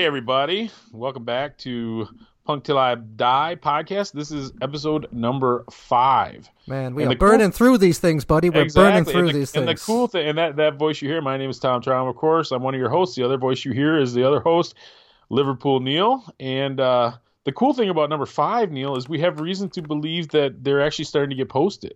Hey, everybody. Welcome back to Punk Till I Die podcast. This is episode number five. Man, we And are the cool- burning through these things, buddy. We're burning through the, these and things. the cool thing, and that, that voice you hear, my name is Tom Traum, of course. I'm one of your hosts. The other voice you hear is the other host, Liverpool Neil. And uh, the cool thing about number five, Neil, is we have reason to believe that they're actually starting to get posted.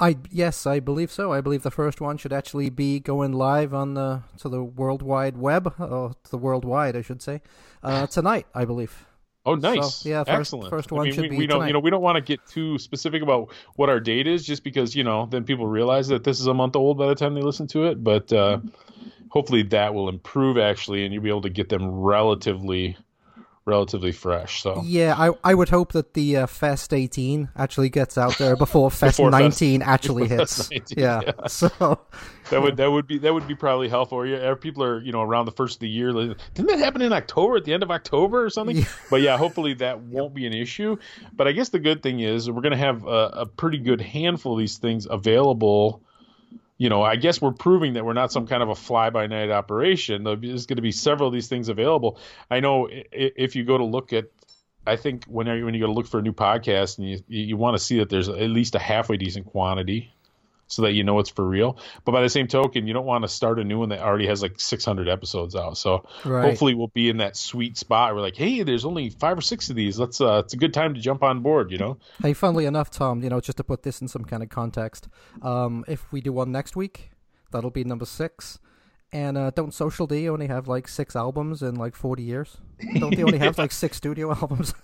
I yes, I believe so. I believe the first one should actually be going live on the to the World Wide Web, or to the worldwide, I should say, uh, tonight. I believe. Oh, nice! So, yeah, first- excellent. first I one mean, should we, be we don't, tonight. you know, we don't want to get too specific about what our date is, just because you know, then people realize that this is a month old by the time they listen to it. But uh, hopefully, that will improve actually, and you'll be able to get them relatively, relatively fresh. So Yeah, I I would hope that the uh, Fest 18 actually gets out there before Fest Before Fest- 19 actually before hits. 19, yeah. yeah. So that would that would be that would be probably helpful. Yeah, people are you know around the first of the year. Didn't that happen in October at the end of October or something? Yeah. But yeah, hopefully that won't be an issue. But I guess the good thing is we're going to have a, a pretty good handful of these things available. You know, I guess we're proving that we're not some kind of a fly by night operation. There's going to be several of these things available. I know if you go to look at I think when you when you go to look for a new podcast and you you want to see that there's at least a halfway decent quantity, so that you know it's for real. But by the same token, you don't want to start a new one that already has like 600 episodes out. So Right. hopefully we'll be in that sweet spot. We're like, hey, there's only five or six of these. Let's uh, it's a good time to jump on board. You know? Hey, funnily enough, Tom, you know, just to put this in some kind of context, um, if we do one next week, that'll be number six. And uh, don't Social D only have like six albums in like 40 years? Don't they only have like six studio albums?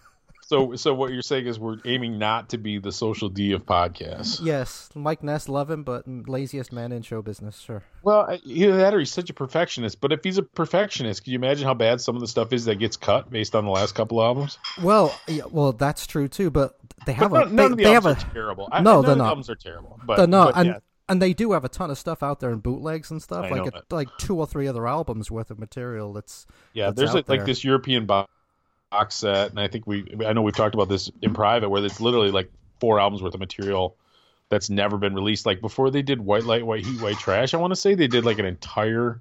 So so what you're saying is we're aiming not to be the social D of podcasts. yes, Mike Ness, love him, but laziest man in show business, sure. Well, I- either that or he's such a perfectionist. But if he's a perfectionist, can you imagine how bad some of the stuff is that gets cut based on the last couple albums? Well, yeah, well, that's true too, but they have But a none, they, none of the they have albums a are terrible. I, No, none they're the not. albums are terrible. But they're not, but and yeah. and they do have a ton of stuff out there in bootlegs and stuff, I like a, like two or three other albums worth of material. That's Yeah, that's there's a, like this European bo- box set, and I think we, I know we've talked about this in private, where it's literally like four albums worth of material that's never been released. Like before they did White Light, White Heat, White Trash, I want to say they did like an entire,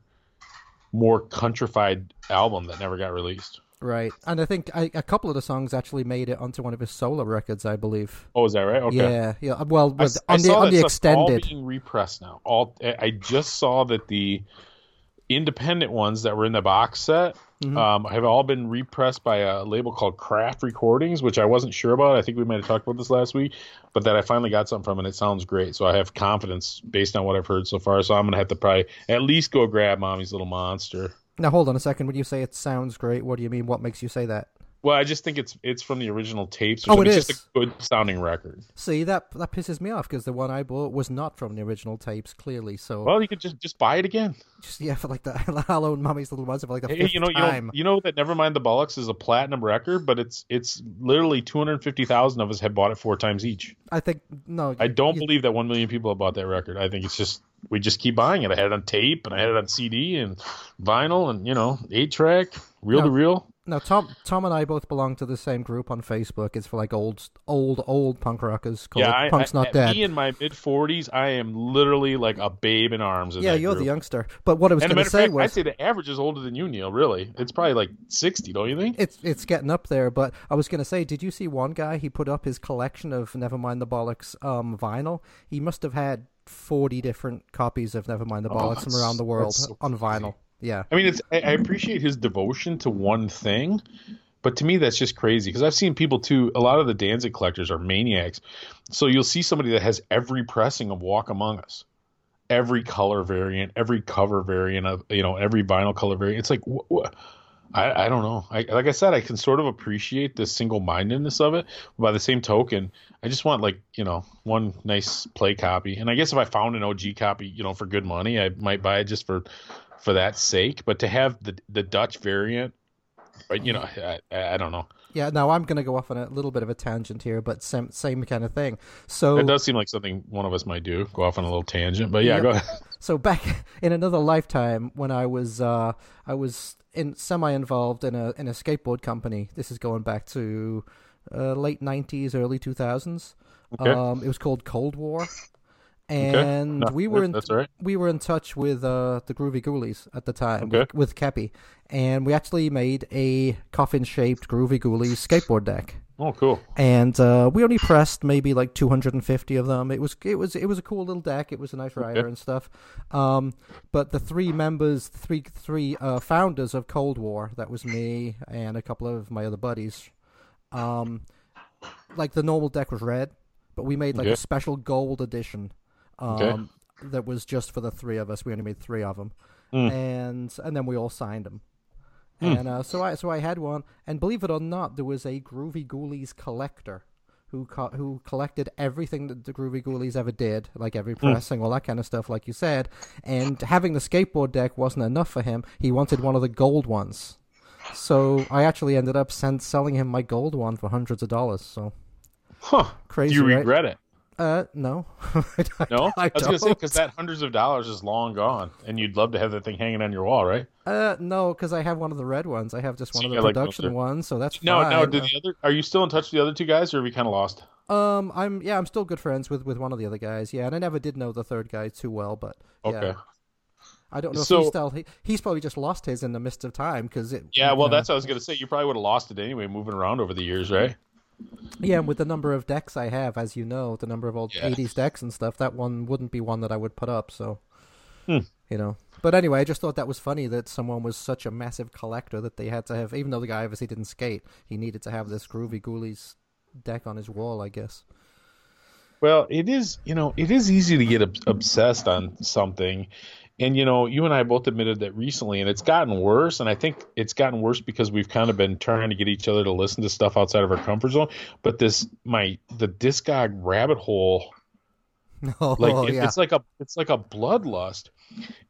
more countrified album that never got released. right. And I think I, a couple of the songs actually made it onto one of his solo records, I believe. Oh, is that right? Okay. Yeah, yeah. Well, with, I on the saw on the stuff all extended. being repressed now. All I I just saw that the independent ones that were in the box set Mhm. um, have all been repressed by a label called Craft Recordings, which I wasn't sure about. I think we might have talked about this last week, but that I finally got something from, and it sounds great. So I have confidence based on what I've heard so far. So I'm gonna have to probably at least go grab Mommy's Little Monster. Now hold on a second. When you say it sounds great, what do you mean? What makes you say that? Well, I just think it's it's from the original tapes. Oh, it it's is. just a good sounding record. See that that pisses me off because the one I bought was not from the original tapes, clearly. So Well, you could just just buy it again. just yeah, for like the Hello and Mommy's Little Ones for like the Hey, fifth you know, you time. know, you know that Nevermind the Bollocks is a platinum record, but it's it's literally two hundred fifty thousand of us have bought it four times each. I think no. I don't you- believe that one million people have bought that record. I think it's just we just keep buying it. I had it on tape and I had it on CD and vinyl and you know eight track, reel to reel. Now Tom, Tom and I both belong to the same group on Facebook. It's for like old, old, old punk rockers called Yeah, I, Punk's I, Not Dead. Me in my mid forties, I am literally like a babe in arms. In yeah, you're group. the youngster. But what I was going to say fact, was, I'd say the average is older than you, Neil. Really, it's probably like sixty, don't you think? it's it's getting up there. But I was going to say, did you see one guy? He put up his collection of Nevermind the Bollocks um, vinyl. He must have had forty different copies of Nevermind the Oh, Bollocks from around the world so on vinyl. Yeah, I mean, it's I, I appreciate his devotion to one thing, but to me that's just crazy because I've seen people too. A lot of the Danzig collectors are maniacs. So you'll see somebody that has every pressing of Walk Among Us, every color variant, every cover variant of you know every vinyl color variant. It's like wh- wh- I I don't know. I, like I said, I can sort of appreciate the single mindedness of it. But by the same token, I just want like you know one nice play copy. And I guess if I found an OG copy, you know, for good money, I might buy it just for for that sake. But to have the the Dutch variant, but you know, I, I don't know. yeah. Now I'm going to go off on a little bit of a tangent here, but same same kind of thing. So It does seem like something one of us might do. Go off on a little tangent, but yeah, Yep. go ahead. So back in another lifetime, when I was uh, I was in semi involved in a in a skateboard company. This is going back to uh, late nineties, early two thousands. Okay. Um, it was called Cold War, and No, we were in right. we were in touch with uh, the Groovy Ghoulies at the time Okay. with, with Kepi, and we actually made a coffin shaped Groovy Ghoulies skateboard deck. Oh, cool. And uh, we only pressed maybe like 250 of them. It was it was it was a cool little deck. It was a nice rider Okay. and stuff. Um, but the three members, three three uh, founders of Cold War, that was me and a couple of my other buddies. Um, like the normal deck was red, but we made like Okay. a special gold edition. Um, Okay. that was just for the three of us. We only made three of them, Mm. and and then we all signed them. Hmm. And uh, so I so I had one, and believe it or not, there was a Groovy Ghoulies collector who co- who collected everything that the Groovy Ghoulies ever did, like every Hmm. pressing, all that kind of stuff, like you said. And having the skateboard deck wasn't enough for him. He wanted one of the gold ones. So I actually ended up send- selling him my gold one for hundreds of dollars. So Huh. crazy, Do you right? regret it? Uh, no. I, No, I, was gonna say because that hundreds of dollars is long gone, and you'd love to have that thing hanging on your wall, right? Uh, no, because I have one of the red ones. I have just one So of the got, like, production ones, so that's No, fine. no. Do the other? Are you still in touch with the other two guys, or have you kind of lost? Um, I'm yeah, I'm still good friends with with one of the other guys. Yeah, and I never did know the third guy too well, but Okay. yeah. I don't know if he's still he, he's probably just lost his in the midst of time because it. Yeah, well, know, that's what I was gonna say. You probably would have lost it anyway, moving around over the years, right? yeah. And with the number of decks I have, as you know, the number of old Yeah. '80s decks and stuff, that one wouldn't be one that I would put up. So, Hmm. you know. But anyway, I just thought that was funny that someone was such a massive collector that they had to have, even though the guy obviously didn't skate, he needed to have this Groovy Ghoulies deck on his wall, I guess. Well, it is, you know, it is easy to get ob- obsessed on something. And, you know, you and I both admitted that recently, and it's gotten worse. And I think it's gotten worse because we've kind of been trying to get each other to listen to stuff outside of our comfort zone. But this, my, the Discog rabbit hole, Oh, like it- yeah. it's like a, it's like a bloodlust.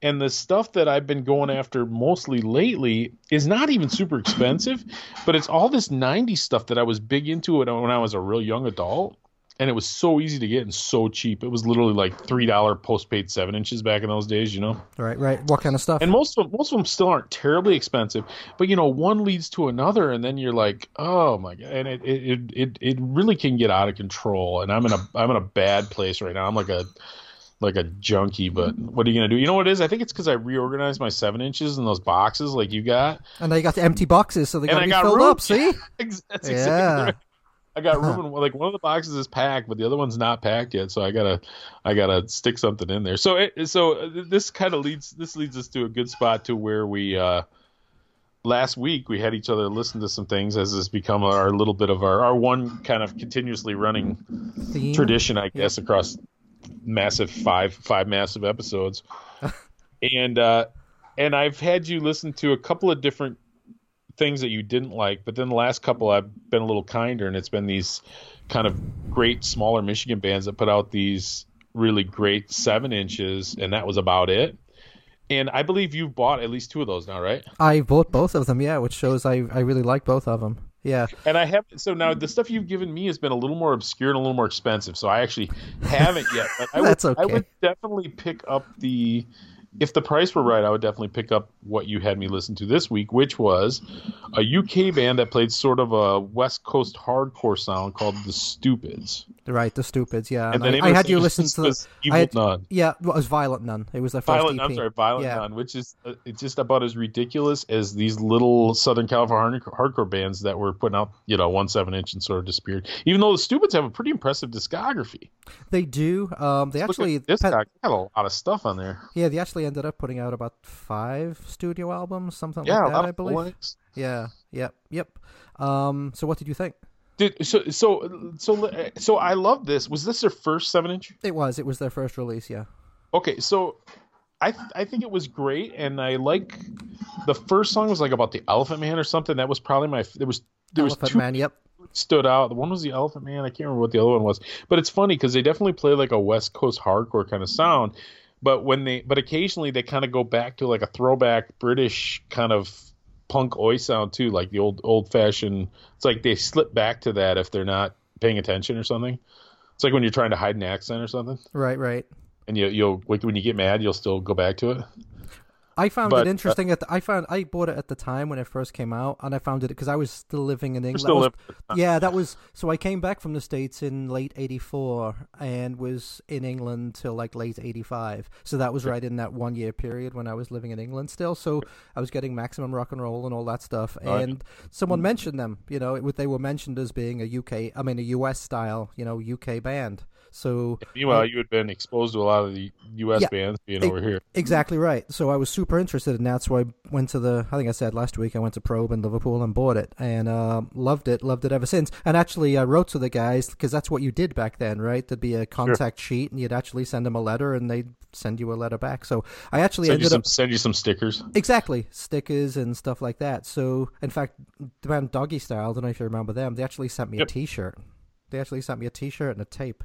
And the stuff that I've been going after mostly lately is not even super expensive, but it's all this 90s stuff that I was big into when I when I was a real young adult. And it was so easy to get and so cheap. It was literally like three dollar postpaid seven inches back in those days, you know. Right, right. What kind of stuff? And most of them, most of them still aren't terribly expensive, but you know, one leads to another, and then you're like, oh my god, and it it it it, really can get out of control. And I'm in a I'm in a bad place right now. I'm like a like a junkie, but what are you gonna do? You know what it is? I think it's because I reorganized my seven inches in those boxes like you got. And they got the empty boxes, so they got I to be got filled room. up. See? That's exactly Yeah. right. I got room in like one of the boxes is packed, but the other one's not packed yet. So I gotta, I gotta stick something in there. So it, so uh, this kind of leads this leads us to a good spot to where we uh, last week we had each other listen to some things as has become our little bit of our our one kind of continuously running Theme. tradition, I guess, across massive five five massive episodes. and uh, and I've had you listen to a couple of different things that you didn't like, but then the last couple I've been a little kinder, and it's been these kind of great smaller Michigan bands that put out these really great seven inches, and that was about it. And I believe you've bought at least two of those now, right? I bought both of them, yeah, which shows I I really like both of them. Yeah, And I have so now the stuff you've given me has been a little more obscure and a little more expensive, so I actually haven't yet. But I would, That's I would definitely pick up the. If the price were right, I would definitely pick up what you had me listen to this week, which was a UK band that played sort of a West Coast hardcore sound called the Stupids. right. The Stupids, yeah. And And I, I had you listen to the Evil I had- Nun. yeah. Well, it was Violent Nun. It was their first Violent, EP. I'm sorry, Violent Yeah. Nun, which is uh, it's just about as ridiculous as these little Southern California hardcore bands that were putting out, you know, one seven inch and sort of disappeared. Even though the Stupids have a pretty impressive discography. They do. Um, they Look actually this pe- guy got a lot of stuff on there. yeah, they actually ended up putting out about five studio albums, something Yeah, like that, I believe. full-lengths. Yeah, yep, yep. Um, so what did you think? Dude, so so so so I love this. Was this their first seven inch? It was. It was their first release. Yeah. Okay, so I th- I think it was great, and I like the first song was like about the Elephant Man or something. That was probably my. There was there was two Man. Yep. stood out. The one was the Elephant Man. I can't remember what the other one was, but it's funny because they definitely play like a West Coast hardcore kind of sound. But when they, but occasionally they kind of go back to like a throwback British kind of punk oi sound too, like the old old fashioned. It's like they slip back to that if they're not paying attention or something. It's like when you're trying to hide an accent or something, Right. Right. and you you'll like when you get mad, you'll still go back to it. I found But, it uh, interesting. at the, I found I bought it at the time when it first came out, and I found it because I was still living in England. still was- living- yeah, that was so. I came back from the states in late '84 and was in England till like late '85. So that was right in that one year period when I was living in England still. So I was getting maximum rock and roll and all that stuff. Right. And someone mentioned them. You know, it, they were mentioned as being a UK, I mean, a US style, you know, UK band. So Meanwhile, you had been exposed to a lot of the U.S. Yeah. bands being over here. Exactly right. So I was super interested and that's why I went to the, I think I said last week, I went to Probe in Liverpool and bought it and um, loved it, loved it ever since. And actually, I wrote to the guys because that's what you did back then, right? There'd be a contact sheet and you'd actually send them a letter and they'd send you a letter back. So I actually Send you some up. send you some stickers. Exactly, stickers and stuff like that. So, in fact, the band Doggy Style, I don't know if you remember them, they actually sent me Yep. a t shirt. They actually sent me a t shirt and a tape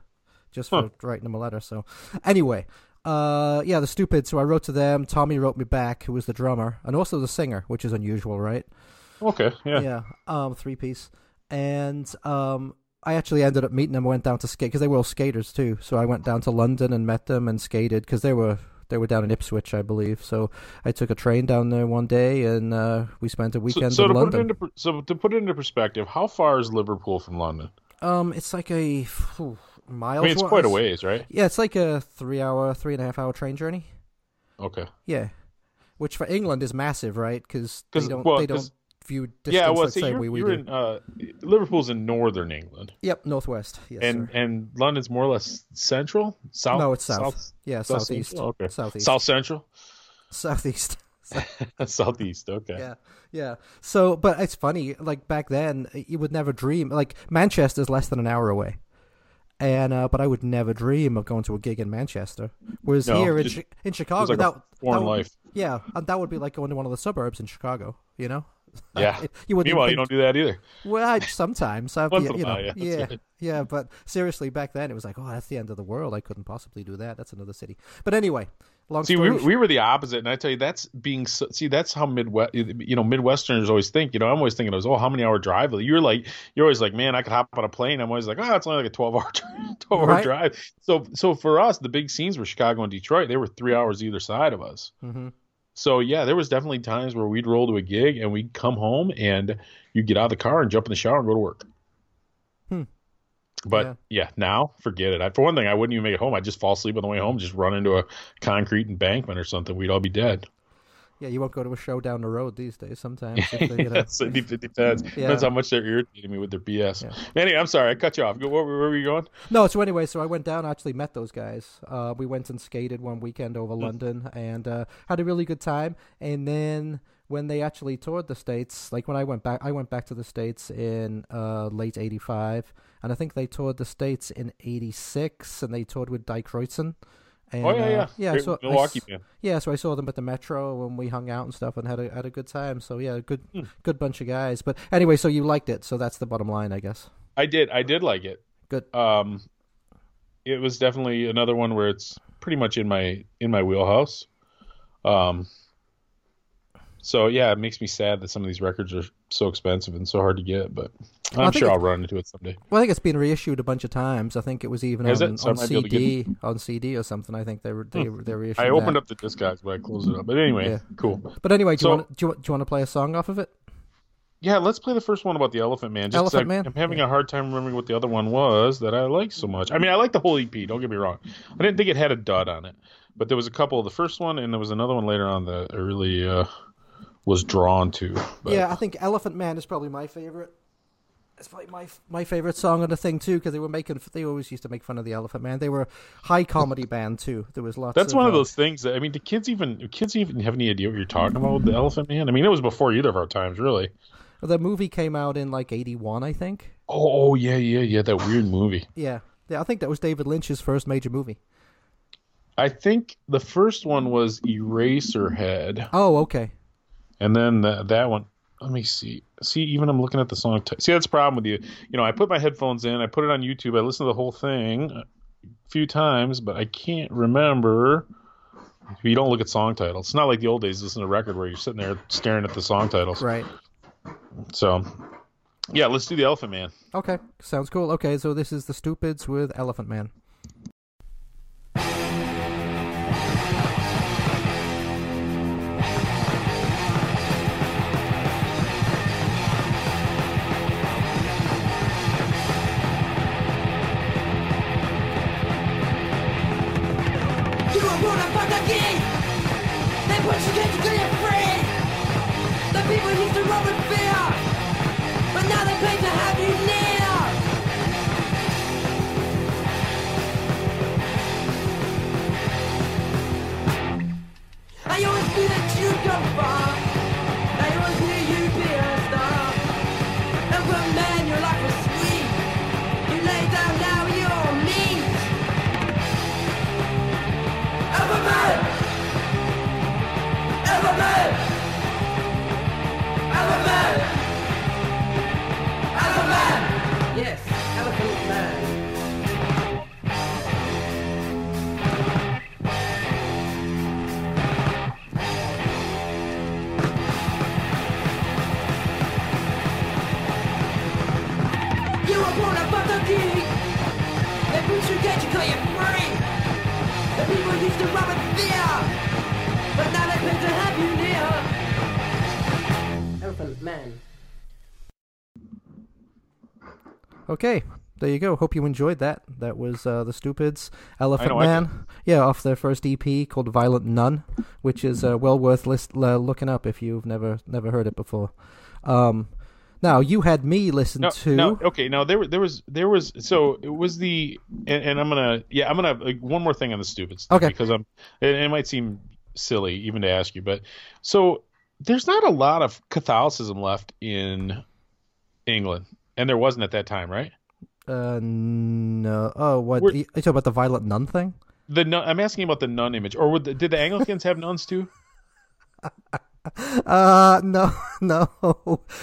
just Huh. for writing them a letter. So, anyway, uh, yeah, the stupid. So I wrote to them. Tommy wrote me back, who was the drummer and also the singer, which is unusual, right? Okay, yeah. Yeah, um, three piece. And um, I actually ended up meeting them. I went down to skate because they were all skaters too. So I went down to London and met them and skated because they were they were down in Ipswich, I believe. So I took a train down there one day and uh, we spent a weekend so in to put it London. into so to put it into perspective, how far is Liverpool from London? Um, it's like a phew, I miles. mean, it's quite a ways, right? Yeah, it's like a three hour, three and a half hour train journey. Okay. Yeah, which for England is massive, right? Because they don't well, they don't view distance yeah, well, see, say you're, we, we you're do. in uh, Liverpool's in northern England, Yep, northwest. Yes, and sir. and London's more or less central, south. no, it's south. yeah, south southeast. central? Okay. Southeast. South central, Southeast. southeast. Okay. Yeah, yeah. So, but it's funny. Like back then, you would never dream. Like Manchester's less than an hour away, and uh, but I would never dream of going to a gig in Manchester. Whereas No, here in just- in Chicago, like that, foreign that would- life. yeah, and that would be like going to one of the suburbs in Chicago. You know. Yeah. you wouldn't Meanwhile, you don't do that either. Well, I, sometimes I've, Once you a know, yeah, yeah, right. yeah. But seriously, back then it was like, oh, that's the end of the world. I couldn't possibly do that. That's another city. But anyway, long See, we, we were the opposite, and I tell you, that's being so, see, that's how Midwest, you know, Midwesterners always think. You know, I'm always thinking, oh, how many hour drive? You're like, you're always like, man, I could hop on a plane. I'm always like, oh, it's only like a 12 hour, 12 hour Right. drive. So, so for us, the big scenes were Chicago and Detroit. They were three hours either side of us. hmm So yeah, there was definitely times where we'd roll to a gig and we'd come home and you'd get out of the car and jump in the shower and go to work. Hmm. But Yeah. yeah. now forget it. I, for one thing, I wouldn't even make it home. I'd just fall asleep on the way home, just run into a concrete embankment or something. We'd all be dead. Yeah, you won't go to a show down the road these days. Sometimes, if they, you know, Yes, it depends. Yeah. Depends how much they're irritating me with their BS. Yeah. Anyway, I'm sorry, I cut you off. Where, where were you going? No, so anyway, so I went down. Actually, met those guys. Uh, we went and skated one weekend over London, and uh, had a really good time. And then when they actually toured the states, like when I went back, I went back to the states in uh, late '85, and I think they toured the states in '86, and they toured with Die Kreutzen. And, oh yeah, uh, yeah, yeah. Great So I Milwaukee man. yeah, so I saw them at the Metro and we hung out and stuff and had a had a good time. So yeah, good Hmm. good bunch of guys. But anyway, so you liked it. So that's the bottom line, I guess. I did, I did like it. Good. Um, it was definitely another one where it's pretty much in my in my wheelhouse. Um, so yeah, it makes me sad that some of these records are so expensive and so hard to get, but I'm sure I'll run into it someday. Well, I think it's been reissued a bunch of times. I think it was even Is on? So on might be able to get CD, on CD or something. I think they were they, they reissued. It. I opened that. up the disc discogs, but I closed it up. But anyway, Yeah. cool. But anyway, do So- you want do you, do you want to play a song off of it? Yeah, let's play the first one about the Elephant Man. Just Elephant I, Man? I'm having a hard time remembering what the other one was that I like so much. I mean, I like the whole EP. Don't get me wrong. I didn't think it had a dud on it, but there was a couple. Of the first one, and there was another one later on that I really uh, was drawn to. But, Yeah, I think Elephant Man is probably my favorite. It's probably my my favorite song on the thing too because they were making they always used to make fun of the Elephant Man. They were a high comedy band too. There was lots. That's of, one of uh, those things that I mean, do kids even kids even have any idea what you're talking about with the Elephant Man? I mean, it was before either of our times, really. The movie came out in like '81, I think. Oh, oh yeah, yeah, yeah. That weird movie. Yeah, yeah. I think that was David Lynch's first major movie. I think the first one was Eraserhead. Oh, okay. And then the, that one, let me see. See, even I'm looking at the song. T- see, that's the problem with you. You know, I put my headphones in, I put it on YouTube, I listen to the whole thing a few times, but I can't remember. If you don't look at song titles, it's not like the old days. Listen to a record where you're sitting there staring at the song titles. Right. So, yeah, let's do the Elephant Man. Okay. Sounds cool. Okay, so this is the Stupids with Elephant Man. That you'd Okay, there you go. Hope you enjoyed that. That was uh, the Stupids, Elephant know, Man. Yeah, off their first EP called Violent Nun, which is uh, well worth list, uh, looking up if you've never never heard it before. Um, now you had me listen No, to. no, okay. Now there, there was, there was. So it was the, and, and I'm gonna, yeah, I'm gonna like, one more thing on the Stupids. Okay. because I'm, it, it might seem silly even to ask you, but so there's not a lot of Catholicism left in England, and there wasn't at that time, right? Uh, no. Oh, what? We're- You talking about the Violent Nun thing? The nun, I'm asking about the nun image, or would the, did the Anglicans have nuns too? Uh, no, no.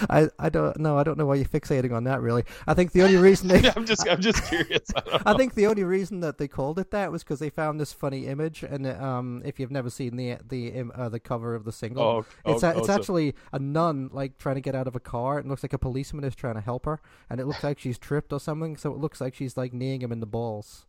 I, I don't know. I don't know why you're fixating on that. Really, I think the only reason they, I'm just, I'm just curious. I I think the only reason that they called it that was because they found this funny image, and um, if you've never seen the the uh, the cover of the single, Oh, oh, it's a, oh, it's so- actually a nun like trying to get out of a car. It looks like a policeman is trying to help her, and it looks like she's tripped or something. So it looks like she's like kneeing him in the balls.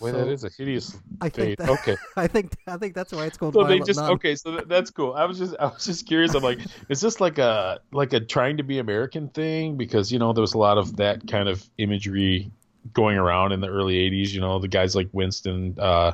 Boy, So that is a hideous I fate. that- Okay. I think I think that's why it's called. So they just Nun. okay. So that, that's cool. I was just I was just curious. I'm like, is this like a like a trying to be American thing? Because you know there was a lot of that kind of imagery going around in the early '80s. You know, the guys like Winston, uh,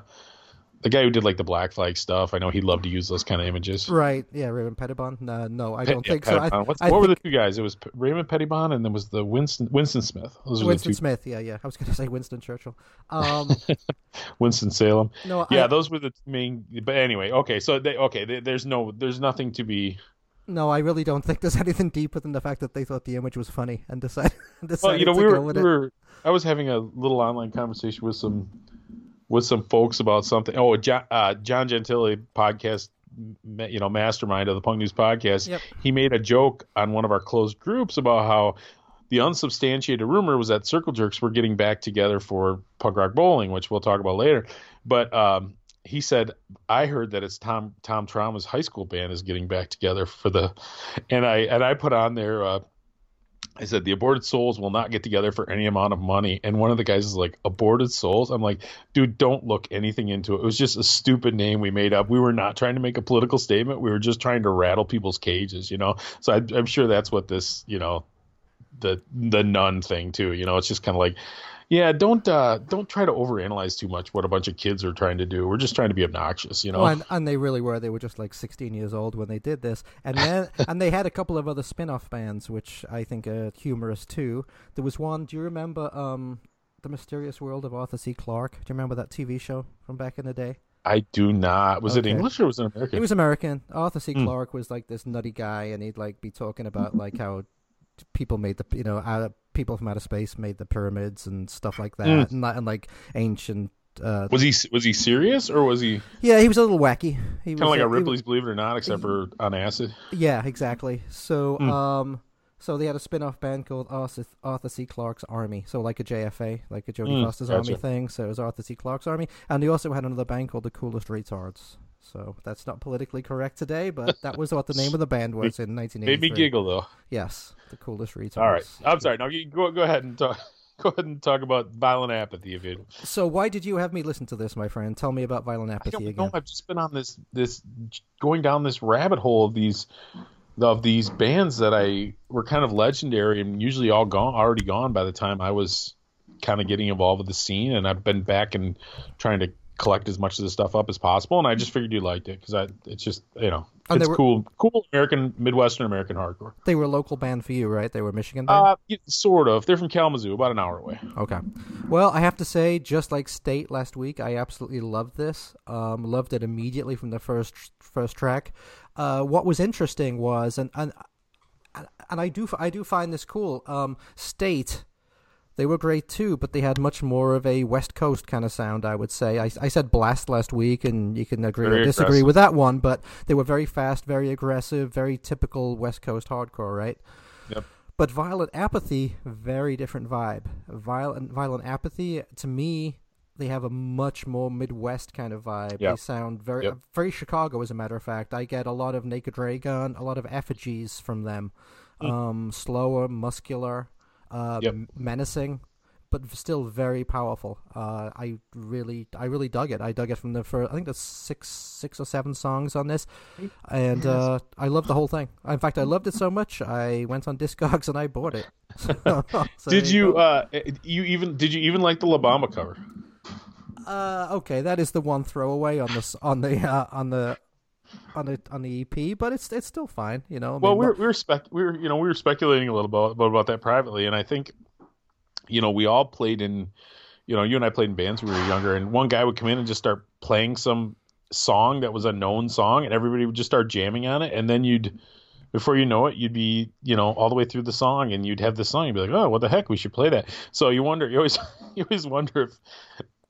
the guy who did like the Black Flag stuff. I know he loved to use those kind of images. Right? Yeah, Raymond Pettibon. No, no, I don't yeah, think so. I. What's- I what were the two guys? It was P- Raymond Pettibon, and then was the Winston Winston Smith. Those Winston two. Smith. Yeah, yeah. I was going to say Winston Churchill. Um, Winston Salem. no, Yeah, I, those were the main. But anyway, okay. So they okay. They, there's no there's nothing to be. No, I really don't think there's anything deeper than the fact that they thought the image was funny and decided, decided Well, you know, to we were, we it. were. I was having a little online conversation with some with some folks about something. Oh, John, uh, John Gentile podcast, you know, mastermind of the Punk News podcast. Yep. He made a joke on one of our closed groups about how the unsubstantiated rumor was that Circle Jerks were getting back together for Punk Rock Bowling, which we'll talk about later. But um, he said, I heard that it's Tom Tom Trauma's high school band is getting back together for the, and I and I put on there. Uh, I said the aborted souls will not get together for any amount of money. And one of the guys is like, aborted souls? I'm like, dude, don't look anything into it. It was just a stupid name we made up. We were not trying to make a political statement. We were just trying to rattle people's cages, you know? So I, I'm sure that's what this, you know, the the nun thing too. You know, it's just kind of like, yeah, don't uh, don't try to overanalyze too much what a bunch of kids are trying to do. We're just trying to be obnoxious, you know. Oh, and, and they really were. They were just like 16 years old when they did this, and then and they had a couple of other spin-off bands, which I think are humorous too. There was one. Do you remember um, the Mysterious World of Arthur C. Clarke? Do you remember that TV show from back in the day? I do not. Was it English or was it American? He was American. Arthur C. Hmm. Clarke was like this nutty guy, and he'd like be talking about like how people made the you know out people from outer space made the pyramids and stuff like that, Mm. and, and like ancient. Uh, was he was he serious or was he yeah, he was a little wacky. He kind of like a he was- Ripley's Believe It or Not, except for on acid? Yeah, exactly. So, Hmm. um, so they had a spin-off band called Arthur, Arthur C. Clarke's Army. So like a JFA, like a Jodie Hmm, Foster's gotcha. Army thing. So it was Arthur C. Clarke's Army, and they also had another band called the Coolest Retards. So that's not politically correct today, but that was what the name of the band was in 1983. Made me giggle though. Yes, the Coolest Retards. All right, I'm sorry. Now go go ahead and talk. Go ahead and talk about violent apathy, if you. So why did you have me listen to this, my friend? Tell me about Violent apathy I don't again. know. I've just been on this this going down this rabbit hole of these of these bands that I were kind of legendary and usually all gone already gone by the time I was kind of getting involved with the scene and I've been back and trying to collect as much of the stuff up as possible, and I just figured you liked it because I it's just you know and it's were- cool, cool American Midwestern American hardcore. They were a local band for you, right? They were Michigan band. Uh, sort of. They're from Kalamazoo, about an hour away. Okay. Well, I have to say, just like State last week, I absolutely loved this. Um, loved it immediately from the first first track. Uh, what was interesting was, and and and I do I do find this cool. Um, State, they were great too, but they had much more of a West Coast kind of sound. I would say. I, I said Blast last week, and you can agree Very or disagree aggressive. with that one, but they were very fast, very aggressive, very typical West Coast hardcore, right? Yep. But Violent Apathy, very different vibe. Violent Violent Apathy, to me, they have a much more Midwest kind of vibe. They sound very Yep. very Chicago, as a matter of fact. I get a lot of Naked Raygun, a lot of effigies from them. Um, slower, muscular, uh, Hmm. Yep. menacing, but still very powerful. Uh, I really, I really dug it. I dug it from the first. I think there's six, six or seven songs on this, and uh, I loved the whole thing. In fact, I loved it so much I went on Discogs and I bought it. So did you uh you even did you even like the La Bamba cover? Uh, okay, that is the one throwaway on the on the uh, on the on the on the EP, but it's it's still fine. You know. I Well, mean, we were we were spec we were you know we were speculating a little about about, about that privately, and I think you know we all played in you know you and I played in bands when we were younger, and one guy would come in and just start playing some song that was a known song, and everybody would just start jamming on it, and then you'd before you know it, you'd be you know all the way through the song, and you'd have the song, you'd be like, oh, what the heck, we should play that. So you wonder, you always you always wonder if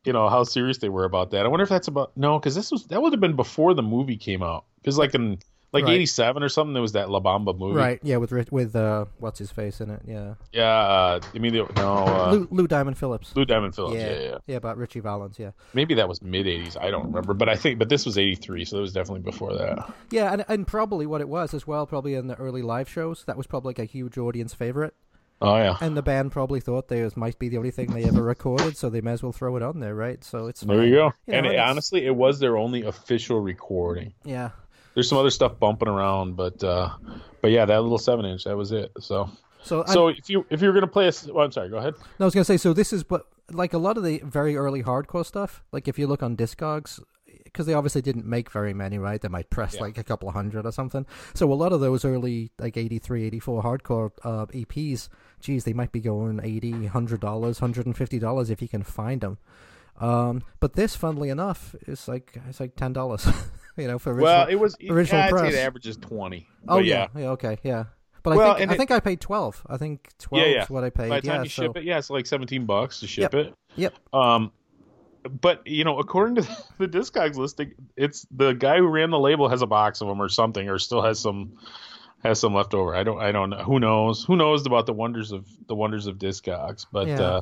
you know how serious they were about that. I wonder if that's about no, because this was that would have been before the movie came out, because like in like Right. '87 or something, there was that La Bamba movie. right. Yeah, with with uh, what's his face in it? Yeah, Yeah, uh, I mean, the- no, uh, Lou, Lou, Diamond Phillips. Lou Diamond Phillips. yeah, Yeah, yeah, yeah. about Ritchie Valens. Yeah, Maybe that was mid '80s. I don't remember, but I think, but this was '83, so it was definitely before that. yeah, and and probably what it was as well. Probably in the early live shows, that was probably like a huge audience favorite, Oh yeah, and the band probably thought they was might be the only thing they ever recorded, so they may as well throw it on there, right? So it's there you go. You know, and it, honestly, it was their only official recording. Yeah, There's some other stuff bumping around, but uh, but yeah, that little seven inch, that was it. So so and- so if you if you're gonna play a, s- well, I'm sorry, go ahead. No, I was gonna say. So this is what like a lot of the very early hardcore stuff. Like if you look on Discogs, because they obviously didn't make very many, right? They might press Yeah. like a couple of hundred or something. So a lot of those early like 83, 84 hardcore uh, EPs, geez, they might be going 80 hundred dollars, hundred and fifty dollars if you can find them. Um, but this, funnily enough, is like it's like ten dollars. you know, for original. Well, it was original yeah, I'd press. say the average is twenty. oh But yeah. yeah, okay, yeah. But Well, I think I it- think I paid twelve. I think twelve Yeah, yeah. is what I paid. By the time yeah, you so, ship it, yeah, it's like seventeen bucks to ship Yep. it. Yep. Um, but you know, according to the Discogs listing, it's the guy who ran the label has a box of them or something, or still has some has some left over. I don't, I don't know. Who knows? Who knows about the wonders of the wonders of Discogs? But Yeah. uh,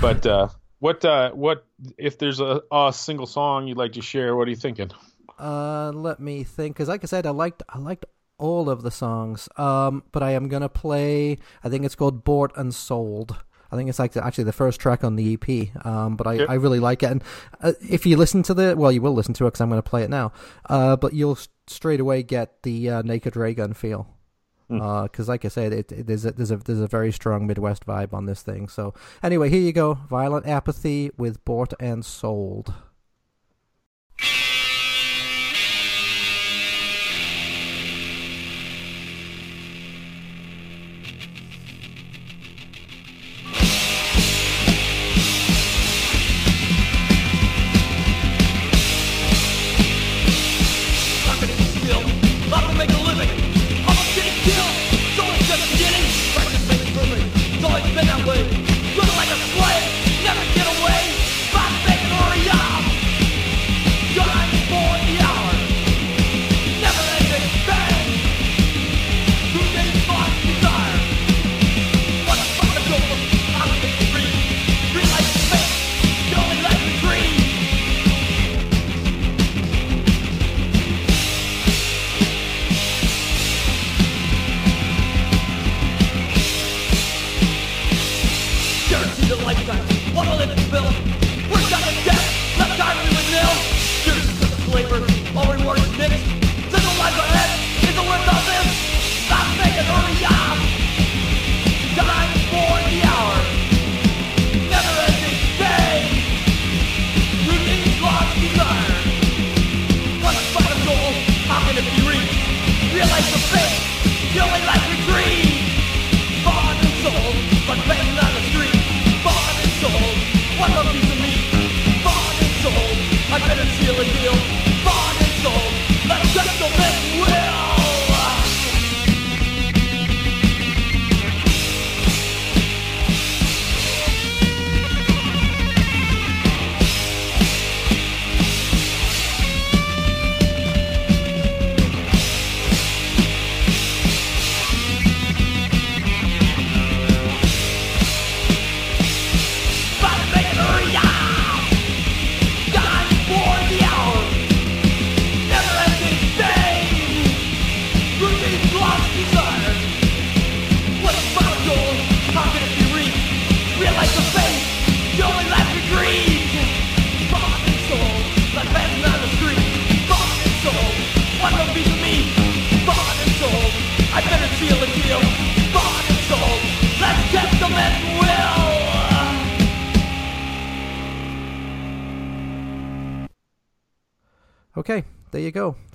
but uh, what uh, what if there's a, a single song you'd like to share? What are you thinking? Uh, let me think. Because, like I said, I liked I liked all of the songs. Um, but I am gonna play. I think it's called "Bought and Sold." I think it's like actually the first track on the EP. Um, but I. I really like it. And uh, if you listen to the, well, you will listen to it because I'm going to play it now. Uh, but you'll straight away get the uh, Naked Raygun feel. Hmm. Because, like I said, it, it, there's a, there's a there's a very strong Midwest vibe on this thing. So, anyway, here you go. Violent Apathy with Bought and Sold.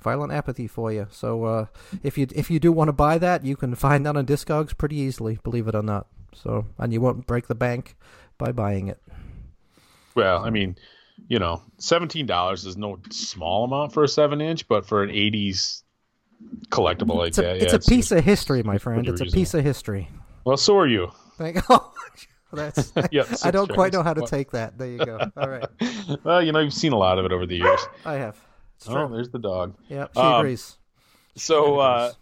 Violent apathy for you. So uh, if you if you do want to buy that, you can find that on Discogs pretty easily, believe it or not. So and you won't break the bank by buying it. Well, I mean, you know, seventeen dollars is no small amount for a seven inch, but for an '80s collectible like It's a, that, it's yeah, a piece of history, my friend. It's a reasonable. piece of history. Well, so are you. Thank oh, that's Yep, I don't quite know how to take that. There you go. All right, Well, you know, you've seen a lot of it over the years. I have. Oh, there's the dog. yeah, she um, agrees. So, uh,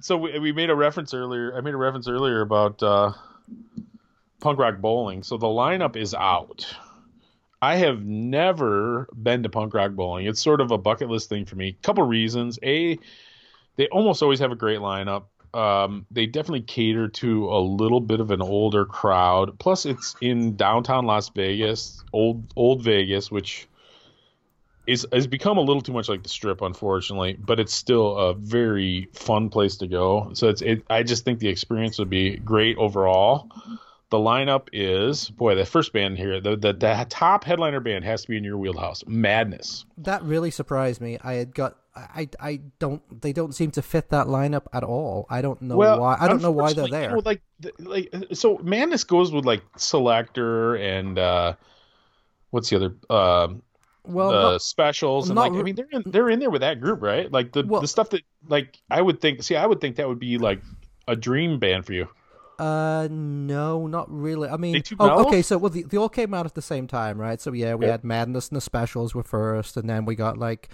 so we, we made a reference earlier. I made a reference earlier about uh, punk rock bowling. So the lineup is out. I have never been to punk rock bowling. It's sort of a bucket list thing for me. Couple reasons. A, they almost always have a great lineup. Um, they definitely cater to a little bit of an older crowd. Plus, it's in downtown Las Vegas, old old Vegas, which is has become a little too much like the strip, unfortunately. But it's still a very fun place to go. So it's it. I just think the experience would be great overall. The lineup is boy, the first band here, the, the the top headliner band has to be in your wheelhouse. Madness. That really surprised me. I had got. I, I don't. They don't seem to fit that lineup at all. I don't know why. I don't know why they're there. you know, like, like, so Madness goes with like Selecter and uh, what's the other? Um, well, uh, no- specials and not like I mean they're in, they're in there with that group, right? Like the Well- the stuff that like I would think. See, I would think that would be like a dream band for you. Uh, no, not really. I mean, They oh, okay. So well, the, they all came out at the same time, right? So yeah, we Yeah. had Madness and the specials were first, and then we got like,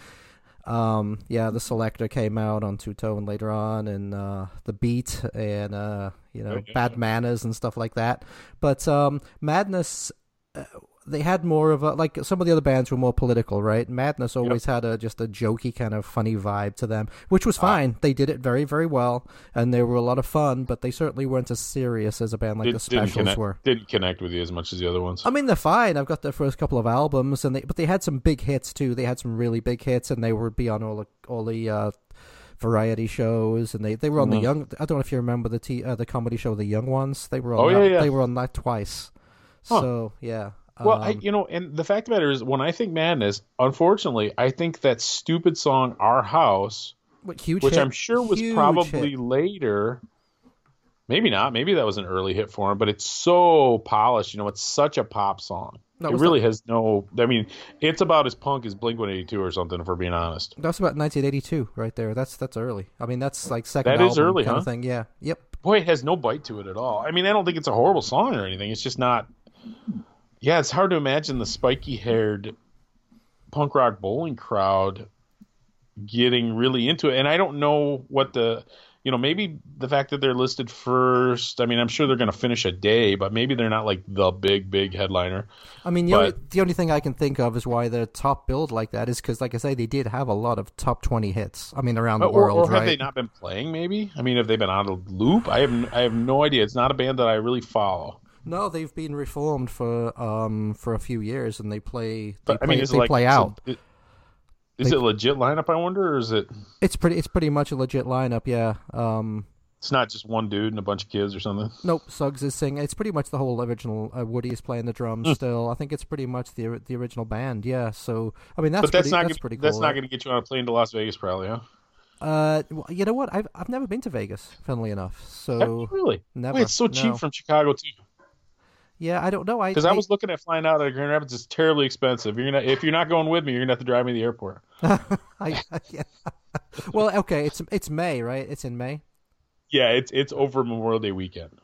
um, yeah, the Selecter came out on Two Tone later on, and uh, the Beat, and uh, you know, Oh, yeah. Bad Manners and stuff like that. But um, Madness. Uh, they had more of a like some of the other bands were more political, right? Madness always had a just a jokey kind of funny vibe to them, which was fine. They did it very very well, and they were a lot of fun. But they certainly weren't as serious as a band like Did, the didn't Specials connect were. didn't connect with you as much as the other ones. I mean, they're fine. I've got their first couple of albums, and they but they had some big hits too. They had some really big hits, and they would be on all the all the uh, variety shows, and they, they were on the Mhm. young. I don't know if you remember the t, uh, the comedy show, The Young Ones. They were on. Oh, that, yeah, yeah. They were on that twice. Huh. So yeah. Well, I, Um, you know, and the fact of the matter is, when I think Madness, unfortunately, I think that stupid song "Our House," which hit. I'm sure was probably hit. later. Maybe not. Maybe that was an early hit for him, but it's so polished. You know, it's such a pop song. That it really has no. I mean, it's about as punk as Blink One Eighty Two or something. If we're being honest. That's about 1982, right there. That's that's early. I mean, that's like second That is early, kind huh? of thing. Yeah. Yep. Boy, it has no bite to it at all. I mean, I don't think it's a horrible song or anything. It's just not. Yeah, it's hard to imagine the spiky-haired punk rock bowling crowd getting really into it. And I don't know what the, you know, maybe the fact that they're listed first. I mean, I'm sure they're going to finish a day, but maybe they're not like the big, big headliner. I mean, the, only, the only thing I can think of is why they're top billed like that is because, like I say, they did have a lot of top 20 hits. I mean, around the or, world, or have right? they not been playing? Maybe. I mean, have they been out of loop? I have, I have no idea. It's not a band that I really follow. No, they've been reformed for um for a few years, and they play. They But I mean, is they it like play out. it- Is They- it legit lineup? I wonder, or is it? It's pretty. It's pretty much a legit lineup. Yeah. Um. It's not just one dude and a bunch of kids or something. Nope. Suggs is singing. It's pretty much the whole original. Uh, Woody is playing the drums Hmm. still. I think it's pretty much the the original band. Yeah. So I mean, that's but that's pretty, not that's gonna, pretty cool. that's not right? going to get you on a plane to Las Vegas, probably, huh? Uh, well, you know what? I've I've never been to Vegas. Funnily enough, so really? never. Wait, it's so cheap from Chicago too. Yeah, I don't know. I Because I was looking at flying out of Grand Rapids. It's terribly expensive. You're gonna if you're not going with me, you're gonna have to drive me to the airport. I, yeah. well, okay, it's it's May, right? It's in May. Yeah, it's it's over Memorial Day weekend.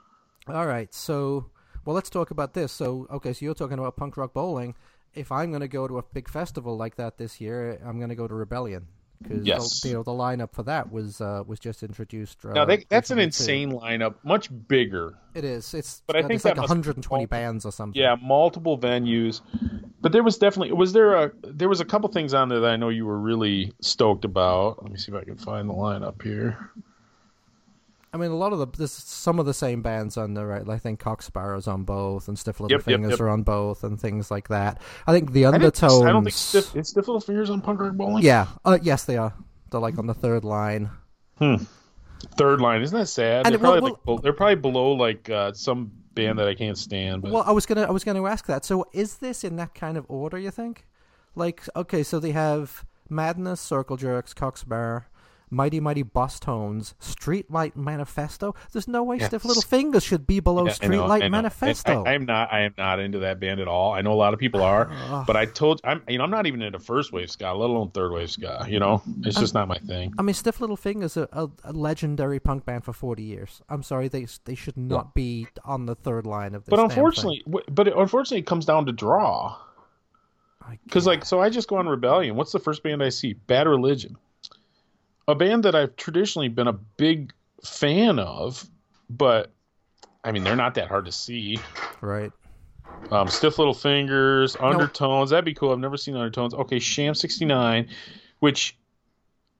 All right, so well, let's talk about this. So, okay, so you're talking about punk rock bowling. If I'm going to go to a big festival like that this year, I'm going to go to Rebellion because Yes. you know the lineup for that was uh, was just introduced. Uh, Now they, that's an recently, too. insane lineup, much bigger. It is. It's But I think it's like that must- 120 bands or something. Yeah, multiple venues. But there was definitely was there a there was a couple things on there that I know you were really stoked about. Let me see if I can find the lineup here. I mean, a lot of the some of the same bands on there, right? I think Cock Sparrer's on both, and Stiff Little Yep, yep, Fingers yep. are on both, and things like that. I think the I, undertones. I don't think Stiff, is Stiff Little Fingers on Punk Rock Bowling. Yeah. Uh, yes, they are. They're like on the third line. Hmm. Third line, isn't that sad? And they're, it- well, probably like, they're probably below like uh, some band that I can't stand. But Well, I was gonna I was gonna ask that. So, is this in that kind of order? You think? Like, okay, so they have Madness, Circle Jerks, Cock Sparrer, Mighty Mighty Bosstones, Streetlight Manifesto. There's no way Yes. Stiff Little Fingers should be below Yeah, I know, I Streetlight know. Manifesto. I, I, am not. I am not into that band at all. I know a lot of people are, but I told I'm. You know, I'm not even into first wave ska, let alone third wave ska. You know, it's just not my thing. I mean, Stiff Little Fingers are a, a legendary punk band for 40 years. I'm sorry, they they should not be on the third line of this. But unfortunately, w- but it, unfortunately, it comes down to draw. Because like, so I just go on Rebellion. What's the first band I see? Bad Religion, a band that I've traditionally been a big fan of, but I mean, they're not that hard to see. right. Um, Stiff Little Fingers, Undertones. That'd be cool. I've never seen Undertones. Okay, Sham sixty nine, which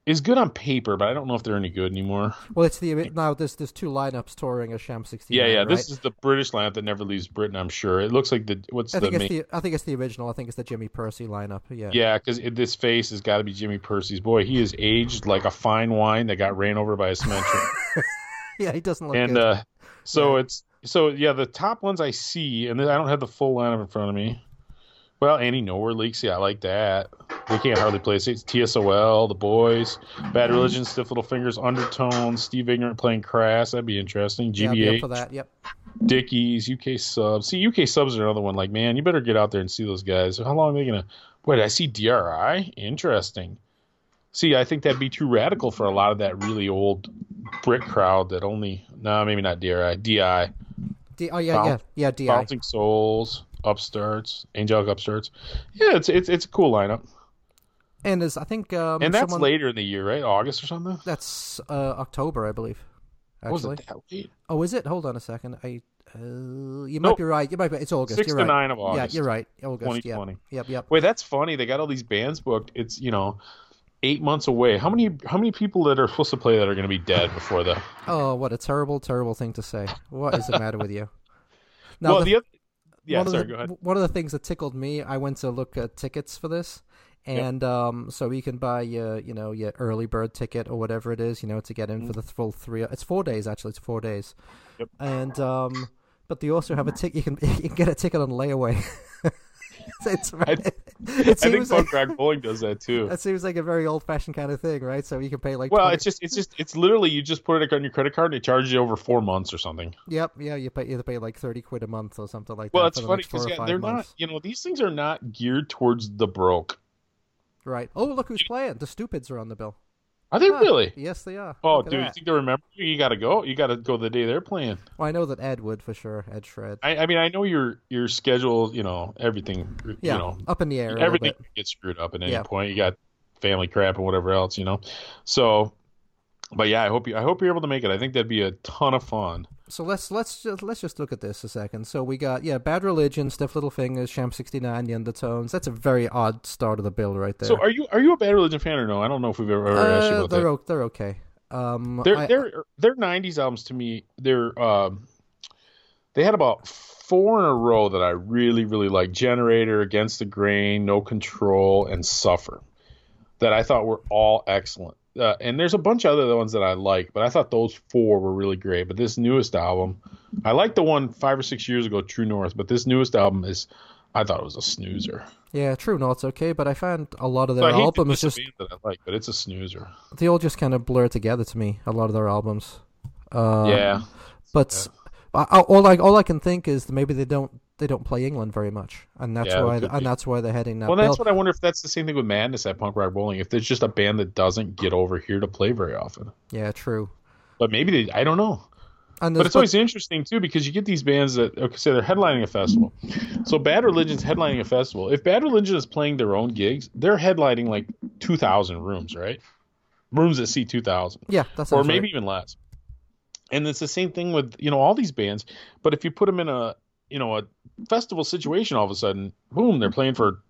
is good on paper, but I don't know if they're any good anymore. Well, it's the now there's there's two lineups touring a Sham 69. Yeah, yeah. right? This is the British lineup that never leaves Britain. I'm sure. It looks like the what's I the think main. it's the I think it's the original. I think it's the Jimmy Pursey lineup. Yeah. Yeah, because this face has got to be Jimmy Pursey's. Boy, he is aged like a fine wine that got ran over by a cement train. Yeah, he doesn't look and good. uh, so Yeah. it's so yeah. The top ones I see, and I don't have the full lineup in front of me. Well, Anti-Nowhere League, yeah, I like that. We can't hardly play it. It's TSOL, The Boys, Bad. Religion, Stiff Little Fingers, Undertones, Steve Ignorant playing Crass. That'd be interesting. yeah, be up for that. Yep. Dickies, UK Subs. See, UK Subs are another one. Like, man, you better get out there and see those guys. How long are they gonna? Wait, I see DRI. Interesting. See, I think that'd be too radical for a lot of that really old brick crowd that only. No, maybe not DRI. DI. D- oh yeah, yeah, yeah. Di. Bouncing Souls, Upstarts, Angelic Upstarts. Yeah, it's it's it's a cool lineup. And there's I think um, And that's someone, later in the year, right? August or something. That's uh, October, I believe. Actually. it that late? Oh, is it? Hold on a second. I. Uh, you might Nope. be right. You might be. It's August. Six you're to right. nine of August. Yeah, you're right. August. 2020. Yep. Yep. Yep. Wait, that's funny. They got all these bands booked. It's you know, eight months away. How many how many people that are supposed to play that are going to be dead before the? Oh, what a terrible, terrible thing to say. What is the matter with you? Now, well, the- the, other. Yeah, one of the, go ahead. One of the things that tickled me, I went to look at tickets for this, and um, so you can buy your, you know, your early bird ticket or whatever it is, you know, to get in for the full three. It's four days actually. It's four days, Yep. and um, but they also have a ticket. You can you can get a ticket on layaway. it's, I- it I think seems like, punk rock bowling does that too. that seems like a very old fashioned kind of thing, right? So you can pay like Well, 20 it's just it's just it's literally you just put it on your credit card and it charges you over four months or something. Yep, yeah, you pay you have to pay like thirty quid a month or something like Well, that. Well, it's funny because yeah, they're months. not. You know, these things are not geared towards the broke. Right. Oh, look who's playing. The Stupids are on the bill. Are they Huh. really? Yes, they are. Oh, dude, you think they remember you? You got to go. You got to go the day they're playing. Well, I know that Ed would for sure. Ed Shred. I, I mean, I know your your schedule. You know everything. yeah, You know up in the air. everything gets screwed up at any Yeah. point. You got family crap and whatever else. You know. So, but yeah, I hope you. I hope you're able to make it. I think that'd be a ton of fun. So let's let's just, let's just look at this a second. So we got yeah, Bad Religion, Stiff Little Fingers, Sham sixty nine, The Undertones. That's a very odd start of the bill right there. So, are you are you a Bad Religion fan or no? I don't know if we've ever, ever asked you uh, about they're that. o- they're okay. Um, They're I- they're they're '90s albums to me. They're um, they had about four in a row that I really really like: Generator, Against the Grain, No Control, and Suffer. That I thought were all excellent. Uh, and there's a bunch of other ones that I like, but I thought those four were really great. But this newest album, I liked the one five or six years ago, True North. But this newest album is, I thought it was a snoozer. yeah, True North's okay, but I found a lot of So their I albums just that I like, but it's a snoozer. they all just kind of blur together to me. A lot of their albums. Uh, yeah, But I, I- all I all I can think is maybe they don't they don't play England very much, and that's Yeah, why and be. that's why they're heading now. Well, that's what I wonder if that's the same thing with Madness at Punk Rock Bowling. If there's just a band that doesn't get over here to play very often, yeah, true. but maybe they, I don't know. And But it's always interesting too because you get these bands that okay, say they're headlining a festival. So Bad Religion's headlining a festival. If Bad Religion is playing their own gigs, they're headlining like two thousand rooms, right? Rooms that seat two thousand, yeah, that's or maybe even less. And it's the same thing with you know all these bands. But if you put them in a you know a festival situation, all of a sudden, boom, they're playing for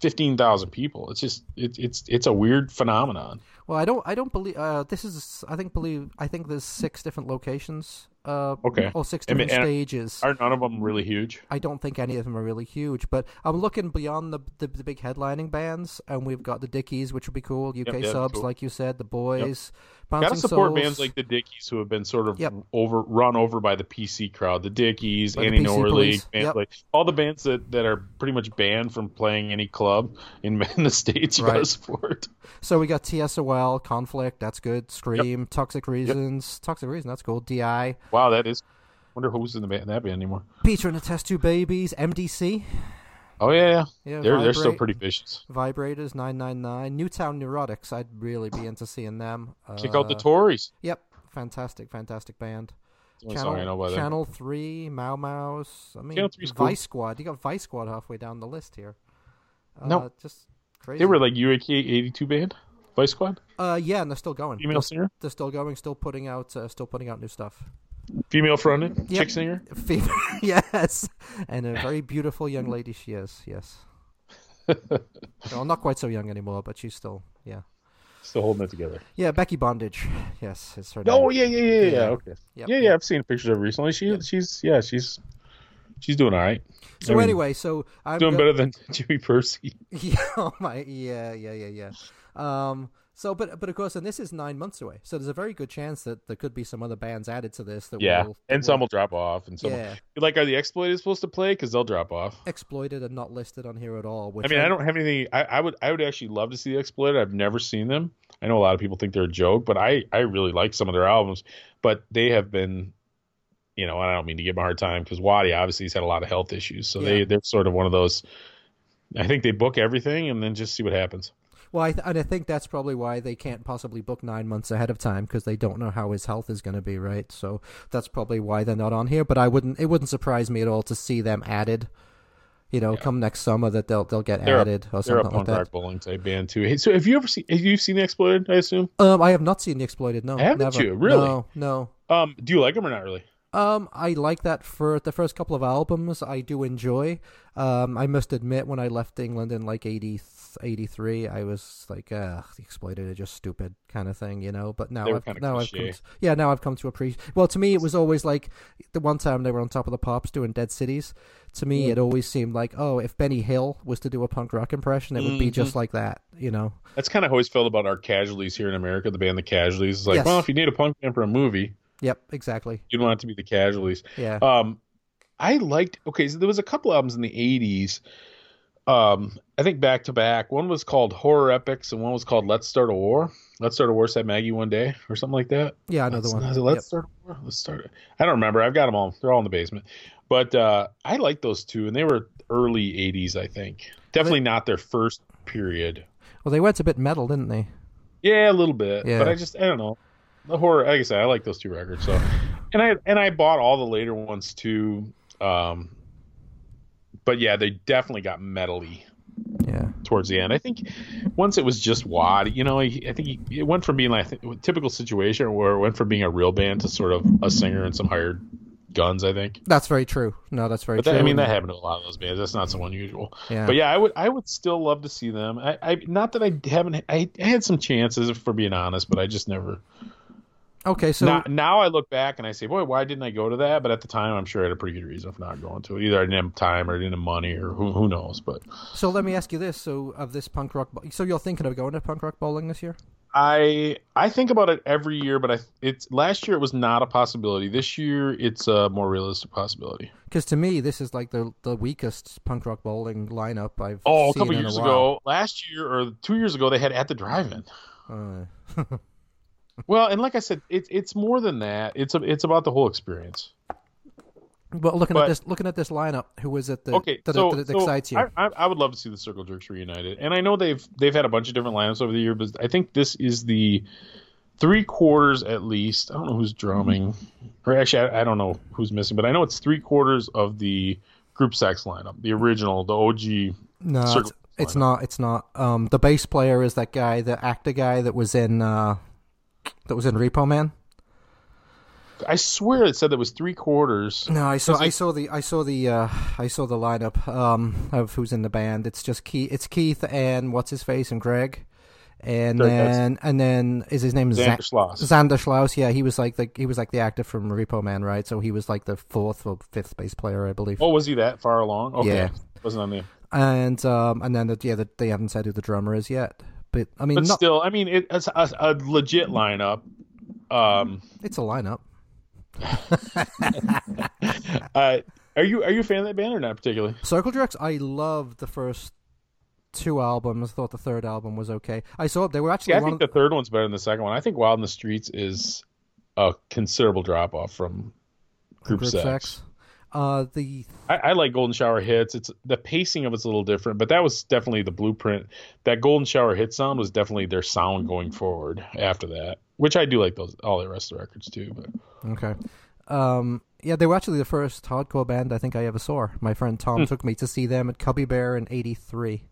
fifteen thousand people. It's just it's it's it's a weird phenomenon. Well, I don't. I don't believe. Uh, this is. I think. Believe. I think there's six different locations. Uh, Okay. Or six different and- stages. Are none of them really huge? I don't think any of them are really huge, but I'm looking beyond the the, the big headlining bands, and we've got the Dickies, which would be cool. UK yeah, subs, cool. like you said, the Boys, Bouncing Gotta support Souls. bands like the Dickies who have been sort of Yep. over run over by the PC crowd. The Dickies, By Annie Norley, Yep. like all the bands that, that are pretty much banned from playing any club in, in the states. You Right. gotta support. So we got TSOL, Conflict, that's good. Scream, Toxic Reasons, Toxic Reason, that's cool. DI, Wow, that is. Wonder who's in the band, that band anymore. Peter and the Test Tube Babies, MDC, Oh yeah, yeah. yeah, they're they're still pretty vicious. Vibrators, 999, Newtown Neurotics. I'd really be into seeing them. Check out the Uh, Tories. Yep, fantastic, fantastic band. That's the only I know by them. Channel Three, Mau Mau's. I mean, Channel 3's cool. Vice Squad. You got Vice Squad halfway down the list here. Uh, No. just crazy. They were like UAK eighty two band, Vice Squad, uh, yeah, and they're still going. female They're, singer, they're still going, still putting out, uh, still putting out new stuff. Female fronted, Yep. chick singer. Female, yes, and a very beautiful young lady she is. Yes. well, not quite so young anymore, but she's still, yeah, Still holding it together. yeah. Becky Bondage, yes, is her Oh name. yeah, yeah, yeah, yeah. Yeah. Okay. Yep, yeah, yeah. I've seen pictures of her recently. She she's yeah she's she's doing all right. So I mean, anyway, so I'm doing go- better than Jimmy Pursey. Yeah, oh my, yeah, yeah, yeah, yeah. Um, so, but but of course, and this is nine months away, so there's a very good chance that there could be some other bands added to this that Yeah, will, that and some will drop off, and some yeah like are the exploited supposed to play because they'll drop off. exploited and not listed on here at all. Which I mean, I don't have anything. I, I would I would actually love to see the exploited. I've never seen them. I know a lot of people think they're a joke, but I I really like some of their albums. But they have been, you know, and I don't mean to give them a hard time because Wattie obviously has had a lot of health issues, so Yeah. they they're sort of one of those. I think they book everything and then just see what happens. Well, I th- and I think that's probably why they can't possibly book nine months ahead of time because they don't know how his health is going to be, right? So that's probably why they're not on here. But I wouldn't. It wouldn't surprise me at all to see them added. You know, come next summer that they'll they'll get They're a- added or They're a something like punk that. bowling type band too. Hey, so have you ever seen? Have you seen the exploited? I assume. Um, I have not seen the exploited. No, Haven't never. you? Really? No, no. Um, do you like them or not really? Um, I like that for the first couple of albums. I do enjoy. Um, I must admit, when I left England in like 80, 83, I was like, uh, the exploited are just stupid kind of thing, you know. But now I've now I've come to, yeah now I've come to appreciate. Well, to me, it was always like the one time they were on top of the pops doing Dead Cities. To me, it always seemed like, oh, if Benny Hill was to do a punk rock impression, it would be Mm-hmm. just like that, you know. That's kind of how I felt about our Casualties here in America. The band The Casualties. It's like, Yes. well, if you need a punk band for a movie, Yep, exactly. you'd want it to be The Casualties. Yeah. Um, I liked. Okay, so there was a couple albums in the '80s. Um, I think back to back. One was called Horror Epics, and one was called Let's Start a War. Let's Start a War said Maggie one day, or something like that. yeah, I know the Let's, one. Let's Yep. start a war. Let's start. it. I don't remember. I've got them all. They're all in the basement. But uh, I like those two, and they were early '80s. I think definitely not their first period. Well, they went a bit metal, didn't they? Yeah, a little bit. Yeah. But I just I don't know. The horror like I said, I like those two records. So and I and I bought all the later ones too. Um but yeah, they definitely got metally Yeah. towards the end. I think once it was just Wad, you know, I, I think he, it went from being like a typical situation where it went from being a real band to sort of a singer and some hired guns, I think. That's very true. No, that's very But true. I mean, that happened to a lot of those bands. That's not so unusual. Yeah. But yeah, I would I would still love to see them. I, I not that I haven't I, I had some chances for being honest, but I just never. Okay, so now, now I look back and I say, boy, why didn't I go to that? But at the time, I'm sure I had a pretty good reason for not going to it. Either I didn't have time or I didn't have money or who who knows. But so let me ask you this: so of this punk rock, so you're thinking of going to punk rock bowling this year? I I think about it every year, but I it's last year it was not a possibility. This year it's a more realistic possibility. Because to me, this is like the the weakest punk rock bowling lineup I've Oh, a couple in years a while. ago, last year or two years ago, they had at the drive-in. Uh, Well, and like I said, it's it's more than that. It's a, it's about the whole experience. But looking But- at this, looking at this lineup, who is it that okay, that, so, that, that so excites you? I, I, would love to see the Circle Jerks reunited, and I know they've they've had a bunch of different lineups over the year, but I think this is the three quarters at least. I don't know who's drumming, or actually, I, I don't know who's missing, but I know it's three quarters of the group sex lineup, the original, the OG. no, it's, it's not. It's not. Um, the bass player is that guy, the actor guy that was in uh, that was in Repo Man. I swear it said that was three quarters. No, I saw. Was I saw the. I saw the. Uh, I saw the lineup um, of who's in the band. It's just Keith. It's Keith and what's his face and Greg, and Greg then and then is his name Zander Schloss. Zander Schloss. Yeah, he was like the he was like the actor from Repo Man, right? So he was like the fourth or fifth bass player, I believe. Oh, was he that far along? Okay, Yeah. wasn't on the. And um, and then the, yeah, the, they haven't said who the drummer is yet. But I mean, But not, still, I mean, it, it's a, a legit lineup. Um, it's a lineup. uh, are you are you a fan of that band or not particularly? Circle Jerks, I love the first two albums. Thought the third album was okay. I saw they were actually Yeah, I think the third one's better than the second one. I think Wild in the Streets is a considerable drop off from Group, Group Sex. Sex. Uh, the I, I like Golden Shower Hits. It's the pacing of it's a little different, but that was definitely the blueprint. That Golden Shower Hit sound was definitely their sound going forward after that, which I do like those all the rest of the records too. But okay. Um, yeah, they were actually the first hardcore band I think I ever saw. My friend Tom took me to see them at Cubby Bear in '83.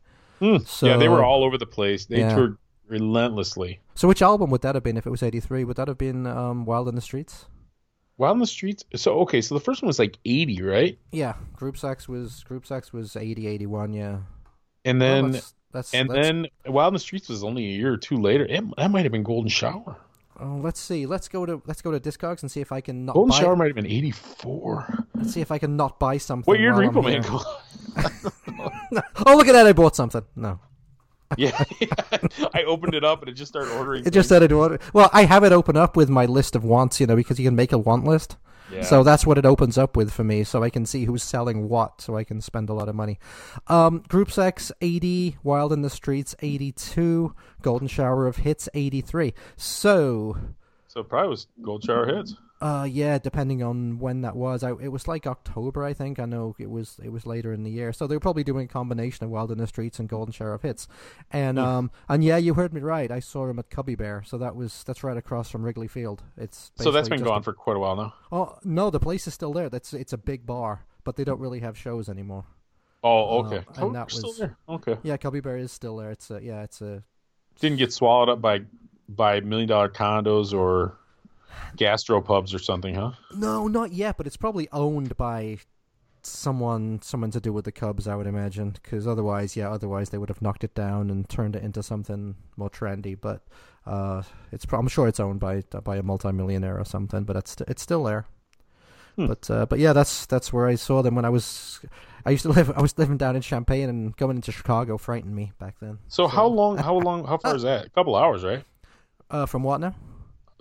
So, yeah, they were all over the place. They Yeah. toured relentlessly. So, which album would that have been if it was '83? Would that have been um, Wild in the Streets? Wild in the Streets. So okay, so the first one was like eighty, right? Yeah, Group Sex was Group Sex was 80, 81, Yeah, And Well, then that's, that's and that's- then Wild in the Streets was only a year or two later. It, that might have been Golden Shower. Oh, let's see. Let's go to let's go to Discogs and see if I can not Golden buy. Shower might have been eighty four. Let's see if I can not buy something. What year did Repo Man go? oh, look at that! I bought something. No, yeah, I opened it up and it just started ordering. it just said it order. Well, I have it open up with my list of wants. You know, because you can make a want list. Yeah. So that's what it opens up with for me, so I can see who's selling what, so I can spend a lot of money. Um, Group Sex eighty, Wild in the Streets eighty two, Golden Shower of Hits eighty three. So So it probably was Gold Shower Hits. Uh, yeah, depending on when that was. I, it was like October, I think. I know it was it was later in the year, so they were probably doing a combination of Wild in the Streets and Golden Sheriff hits. And um, and yeah, you heard me right. I saw him at Cubby Bear, so that was that's right across from Wrigley Field. It's So that's been gone a- for quite a while now. Oh no, the place is still there. That's it's a big bar, but they don't really have shows anymore. Oh, okay. Uh, and oh, that still was- there. Okay. Yeah, Cubby Bear is still there. It's a yeah, it's a Didn't get swallowed up by by million dollar condos or gastropubs or something, huh? No, not yet, but it's probably owned by someone someone to do with the Cubs, I would imagine. Because otherwise, yeah, otherwise they would have knocked it down and turned it into something more trendy. But uh, it's I'm sure it's owned by by a multimillionaire or something. But it's it's still there. Hmm. But uh, but yeah, that's that's where I saw them when I was I used to live I was living down in Champaign and going into Chicago frightened me back then. So how long? How long? How far is that? A couple hours, right? Uh, from what now?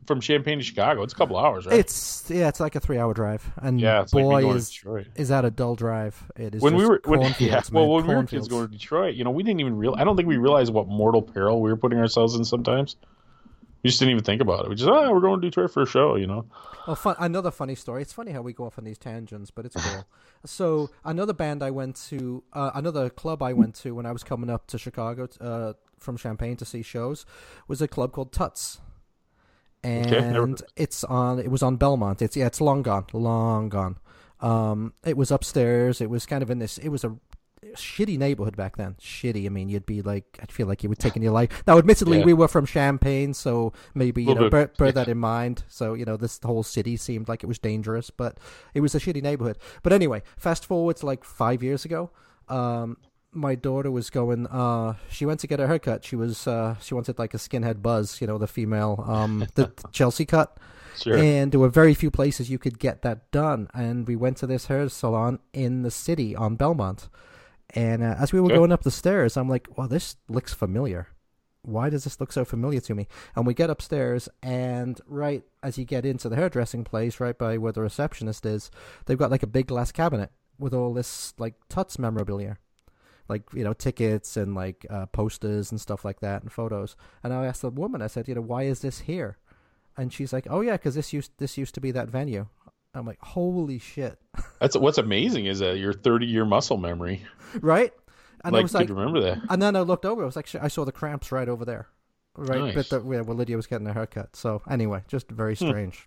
From Champaign to Chicago, it's a couple hours, right? It's yeah, it's like a three hour drive, and yeah, like boy going is is that a dull drive. It is When we were, when, yeah, well, when we were kids going to Detroit, you know, we didn't even real. I don't think we realized what mortal peril we were putting ourselves in. Sometimes we just didn't even think about it. We just, oh, we're going to Detroit for a show, you know. Oh, fun, another funny story. It's funny how we go off on these tangents, but it's cool. so another band I went to, uh, another club I went to when I was coming up to Chicago uh, from Champaign to see shows, was a club called Tuts, and Okay, never it's on. It was on Belmont. It's yeah, it's long gone, long gone. Um, it was upstairs. It was kind of in this. It was a shitty neighborhood back then. Shitty. I mean, you'd be like, I'd feel like you were taking your life. Now, admittedly, Yeah. we were from Champaign, so maybe you know, bear, bear that in mind. So you know, this whole city seemed like it was dangerous, but it was a shitty neighborhood. But anyway, fast forward to like five years ago. Um, my daughter was going. Uh, she went to get a haircut. She was. Uh, she wanted like a skinhead buzz. You know, the female, um, the Chelsea cut. Sure. And there were very few places you could get that done. And we went to this hair salon in the city on Belmont. And uh, as we were Okay. going up the stairs, I'm like, well, this looks familiar. Why does this look so familiar to me? And we get upstairs, and right as you get into the hairdressing place, right by where the receptionist is, they've got like a big glass cabinet with all this like Tuts memorabilia. Like, you know, tickets and like uh, posters and stuff like that and photos. And I asked the woman, I said, you know, why is this here? and she's like, "Oh yeah, because this used this used to be that venue." I'm like, holy shit, That's what's amazing is that your 30 year muscle memory. right? And I like, was could like, remember that. and then I looked over. I was like, I saw the cramps right over there, right? Nice. But the, where, Lydia was getting her haircut. So anyway, just very strange.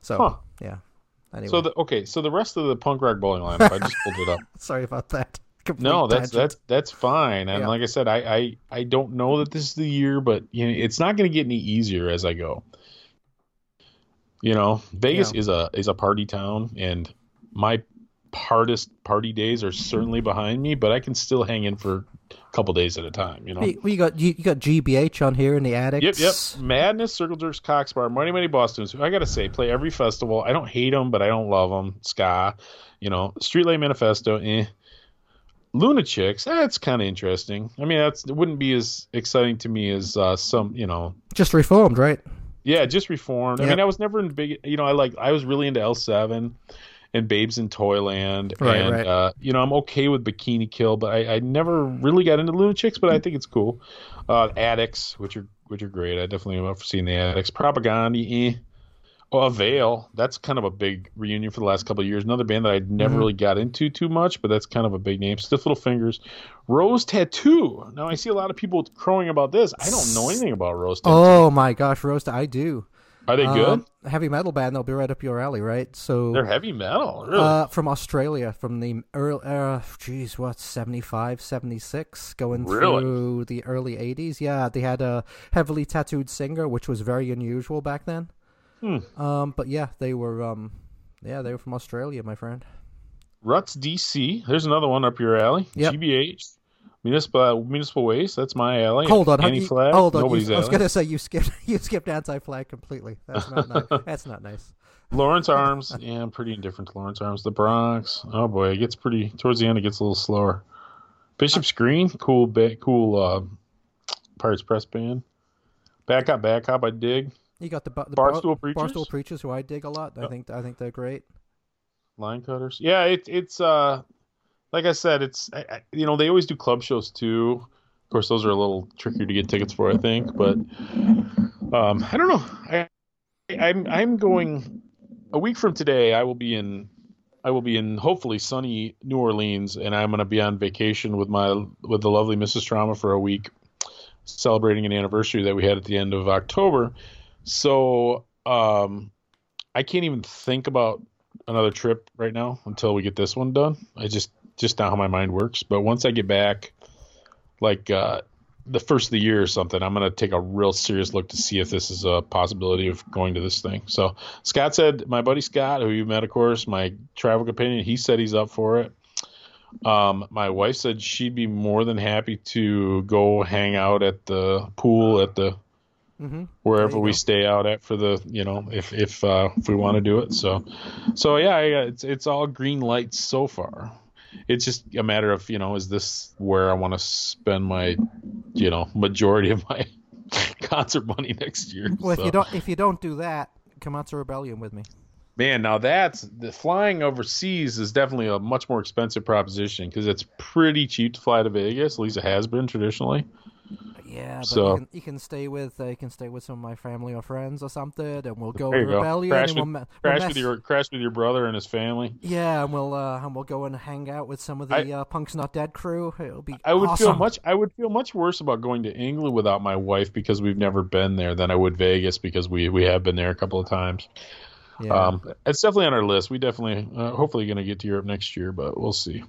So Hmm. Huh. yeah. Anyway, So the okay, so the rest of the punk rock bowling lineup, I just pulled it up. sorry about that. No, that's tangent. that's that's fine. And Yeah. like I said, I, I I don't know that this is the year, but you know, it's not going to get any easier as I go. You know, Vegas Yeah. is a is a party town, and my hardest party days are certainly behind me, but I can still hang in for a couple days at a time. You know. We, we got you, you got GBH on here in the attic. Yep, yep. Madness, Circle Jerks, Cock Sparrer, Money Mighty Bosstones. I gotta say, play every festival. I don't hate them, but I don't love them. Ska, you know, Streetlight Manifesto, eh. Lunachicks, that's kind of interesting. I mean, that's it wouldn't be as exciting to me as uh, some, you know, Just reformed, right? yeah, just reformed. I mean, I was never in big, you know, I like, I was really into L7 and Babes in Toyland, Right, and right. Uh, you know, I'm okay with Bikini Kill, but I, I never really got into Lunachicks, but I think it's cool. Uh, Addicts, which are which are great. I definitely am up for seeing the Addicts. Propaganda, eh. Oh, Avail, that's kind of a big reunion for the last couple of years. Another band that I never Mhm. really got into too much, but that's kind of a big name. Stiff Little Fingers, Rose Tattoo. Now I see a lot of people crowing about this. I don't know anything about Rose Tattoo. Oh my gosh, Roast, I do. Are they good? Um, heavy metal band. They'll be right up your alley, right? So They're heavy metal, really. Uh, from Australia, from the early, uh, geez, what, 75, 76, going Really? through the early 80s. Yeah, they had a heavily tattooed singer, which was very unusual back then. Hmm. Um, but yeah, they were, um, yeah, they were from Australia, my friend. Ruts DC. There's another one up your alley. Yep. GBH. Municipal Municipal Waste. That's my alley. Hold on, Anti flag. hold on. Nobody's You, I was alley. gonna say you skipped, you skipped anti-flag completely. That's not nice. That's not nice. Lawrence Arms. Yeah, I'm pretty indifferent to Lawrence Arms. The Bronx. Oh boy, it gets pretty towards the end. It gets a little slower. Bishop's Green. Cool. Ba- cool. Uh, Pirates Press Band. Back up, back up. I dig. You got the, the Barstool Bar- Preachers? Barstool preachers, who I dig a lot. I think I think they're great. Line cutters. Yeah, it, it's uh, like I said, it's I, I, you know they always do club shows too. Of course, those are a little trickier to get tickets for, I think. But um, I don't know. I I'm I'm going a week from today. I will be in I will be in hopefully sunny New Orleans, and I'm going to be on vacation with my with the lovely Mrs. Trauma for a week, celebrating an anniversary that we had at the end of October. So um, I can't even think about another trip right now until we get this one done. I just just not how my mind works. But once I get back, like uh, the first of the year or something, I'm gonna take a real serious look to see if this is a possibility of going to this thing. So Scott said, my buddy Scott, who you met, of course, my travel companion, he said he's up for it. Um, my wife said she'd be more than happy to go hang out at the pool at the Mm-hmm. wherever we stay out at for the you know if if uh, if we want to do it. So so yeah, yeah, it's it's all green lights so far. It's just a matter of you know is this where I want to spend my you know majority of my concert money next year. Well, if you don't if you don't do that, come out to Rebellion with me. man, now that's the flying overseas is definitely a much more expensive proposition because it's pretty cheap to fly to Vegas. At least it has been traditionally. Yeah, but So- you, can, you can stay with uh, you can stay with some of my family or friends or something, and we'll go to go. Rebellion. Crash and with, we'll, we'll crash mess- with your crash with your brother and his family. yeah, and we'll uh, and we'll go and hang out with some of the I- uh, Punks Not Dead crew. It'll be I would feel much. I would feel much worse about going to England without my wife because we've never been there than I would Vegas because we we have been there a couple of times. Yeah. Um, it's definitely on our list. We definitely, uh, hopefully, going to get to Europe next year, but we'll see.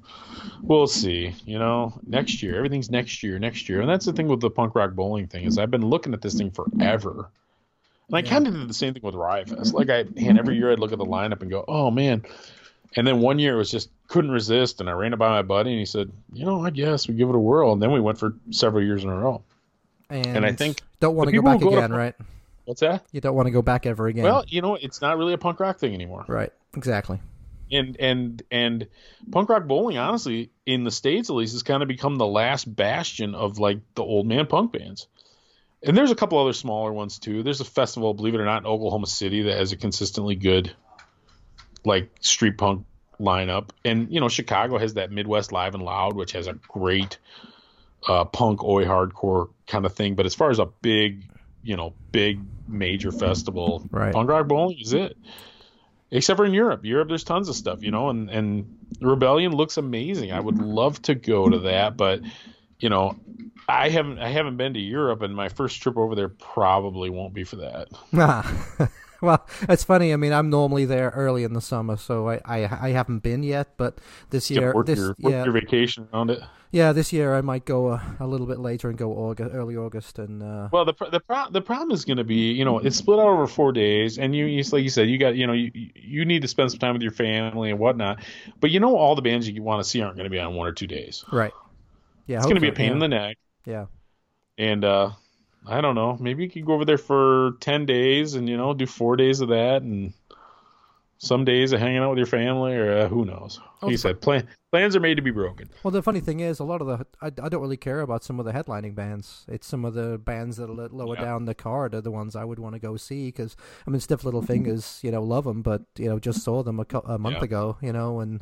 We'll see. You know, next year, everything's next year, next year, and that's the thing with the punk rock bowling thing is I've been looking at this thing forever. And I Yeah. kind of did the same thing with Riot Fest. Like I, and every year I'd look at the lineup and go, "Oh man," and then one year it was just couldn't resist, and I ran it by my buddy, and he said, "You know, I guess we give it a whirl." And then we went for several years in a row. and, I think don't want to go back go to again, Punk- right? What's that? You don't want to go back ever again. Well, you know, it's not really a punk rock thing anymore. right, exactly. and and and punk rock bowling honestly in the states at least has kind of become the last bastion of like the old man punk bands and there's a couple other smaller ones too there's a festival believe it or not in oklahoma city that has a consistently good like street punk lineup and you know chicago has that midwest live and loud which has a great uh, punk oi hardcore kind of thing but as far as a big you know big major festival Right. punk rock bowling is it except for in Europe. Europe, there's tons of stuff, you know, and and Rebellion looks amazing. I would love to go to that, but you know, I haven't I haven't been to Europe, and my first trip over there probably won't be for that. Well, it's funny. I mean, I'm normally there early in the summer, so I I, I haven't been yet. But this Yeah, year, work this your yeah your vacation around it. yeah this year I might go a, a little bit later and go August, early August, and uh, Well, the pr- the pro- the problem is going to be, you know, it's split out over four days, and you, you like you said, you got, you know, you you need to spend some time with your family and whatnot. But you know, all the bands you want to see aren't going to be on one or two days. right. Yeah, It's going to be a pain in the neck, Yeah. and uh, I don't know. Maybe you could go over there for ten days, and you know, do four days of that, and some days of hanging out with your family, or uh, who knows. Like you said, plan- plans are made to be broken. Well, the funny thing is, a lot of the I, I don't really care about some of the headlining bands. It's some of the bands that are lower Yeah. down the card are the ones I would want to go see because I mean, Stiff Little Fingers, you know, love them, but you know, just saw them a, cou- a month Yeah. ago, you know, and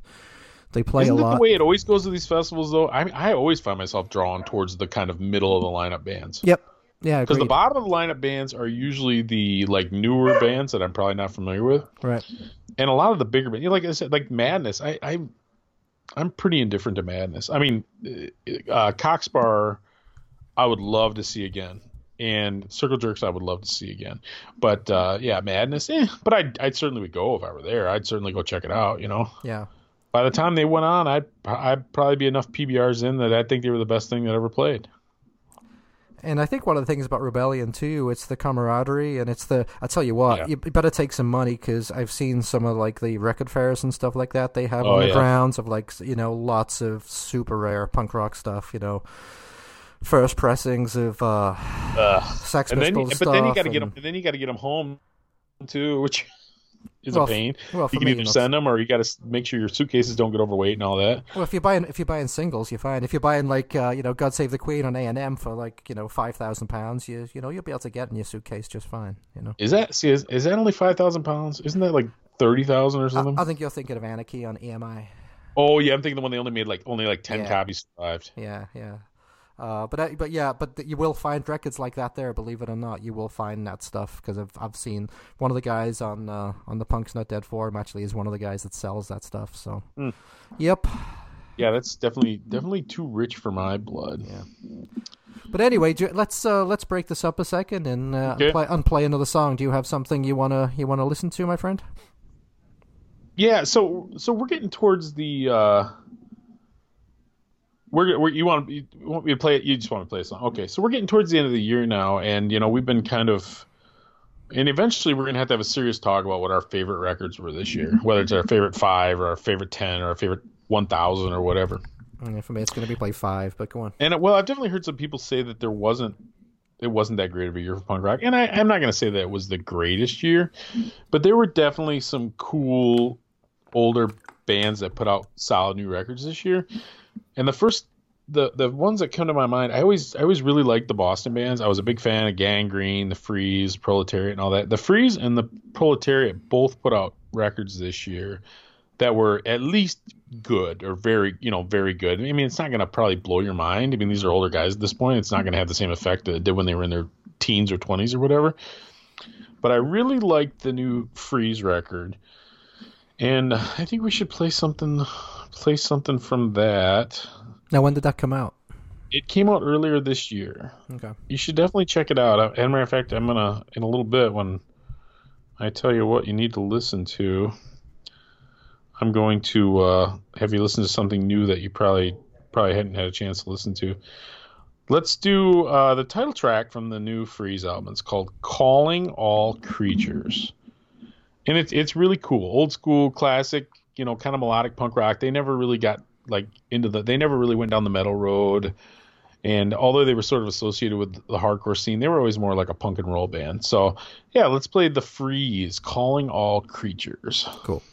they play Isn't a lot. the way it always goes to these festivals, though? I mean, I always find myself drawn towards the kind of middle of the lineup bands. Yep. Yeah, Because the bottom of the lineup bands are usually the like newer bands that I'm probably not familiar with, right. and a lot of the bigger bands, you know, like I said, like Madness. I, I I'm pretty indifferent to Madness. I mean, uh, Cock Sparrer, I would love to see again, and Circle Jerks, I would love to see again. But uh, yeah, Madness, eh. But I would I'd certainly would go if I were there. I'd certainly go check it out. You know, Yeah. by the time they went on, I'd I'd probably be enough PBRs in that I think they were the best thing that ever played. And I think one of the things about Rebellion too, it's the camaraderie, and it's the. I tell you what, Yeah. you better take some money because I've seen some of like the record fairs and stuff like that they have Oh, on the yeah. grounds of like you know lots of super rare punk rock stuff. You know, first pressings of uh, Sex and then, Pistols you, but then you got to get them. and- Then you got to get them home too, which is Well, a pain. well, you can either send them or you got to make sure your suitcases don't get overweight and all that. Well, if you're buying if you're buying singles, you're fine. If you're buying like uh, you know God Save the Queen on A and M for like you know five thousand pounds, you you know you'll be able to get in your suitcase just fine. You know. Is that see? Is, is that only five thousand pounds? Isn't that like thirty thousand or I, something? I think you're thinking of Anarchy on EMI. oh yeah, I'm thinking the one they only made like only like ten Yeah. copies survived. Yeah, yeah. Uh, but I, but yeah, but you will find records like that there. Believe it or not, you will find that stuff because I've I've seen one of the guys on uh, on the Punk's Not Dead forum actually is one of the guys that sells that stuff. So, Hmm. yep. Yeah, that's definitely definitely too rich for my blood. Yeah. But anyway, let's uh, let's break this up a second and uh, Okay. play, unplay another song. Do you have something you wanna you wanna listen to, my friend? Yeah, so so we're getting towards the. uh we're, we're you want you want me to play it? You just want to play a song? Okay, so we're getting towards the end of the year now, and you know we've been kind of, and eventually we're gonna have to have a serious talk about what our favorite records were this year, whether it's our favorite five or our favorite ten or our favorite one thousand or whatever. Mm, for me, it's gonna be play five. But go on. And well, I've definitely heard some people say that there wasn't it wasn't that great of a year for punk rock. And I, I'm not going to say that it was the greatest year, but there were definitely some cool older bands that put out solid new records this year. And the first the the ones that come to my mind, I always I always really liked the Boston bands. I was a big fan of Gang Green, the Freeze, Proletariat, and all that. The Freeze and the Proletariat both put out records this year that were at least good or very you know very good. I mean, it's not going to probably blow your mind. I mean, these are older guys at this point. It's not going to have the same effect that it did when they were in their teens or twenties or whatever. But I really liked the new Freeze record, and I think we should play something play something from that. Now, when did that come out? It came out earlier this year. Okay. You should definitely check it out. And a matter of fact, I'm gonna in a little bit when I tell you what you need to listen to. I'm going to uh, have you listen to something new that you probably probably hadn't had a chance to listen to. Let's do uh, the title track from the new Freeze album. It's called "Calling All Creatures," and it's it's really cool, old school, classic, you know, kind of melodic punk rock. They never really got like into the. They never really went down the metal road. And although they were sort of associated with the hardcore scene, they were always more like a punk and roll band. So, yeah, let's play The Freeze, Calling All Creatures. Cool.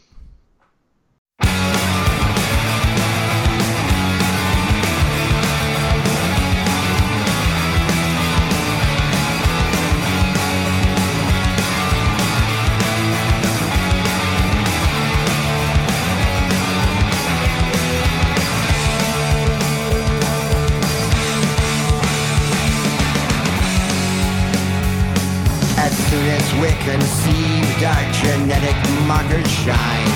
We conceived, our genetic markers shine.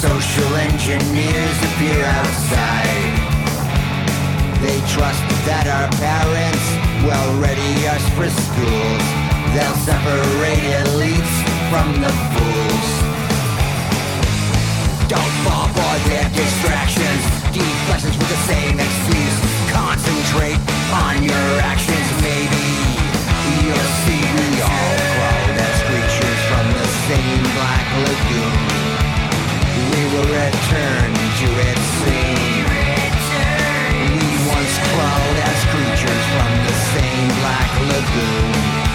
Social engineers appear outside. They trust that our parents will ready us for schools. They'll separate elites from the fools. Don't fall for their distractions. Deflections with the same excuse. Concentrate on your actions, maybe. You'll see all same black lagoon. We will return to its scene. We once crawled as creatures from the same black lagoon.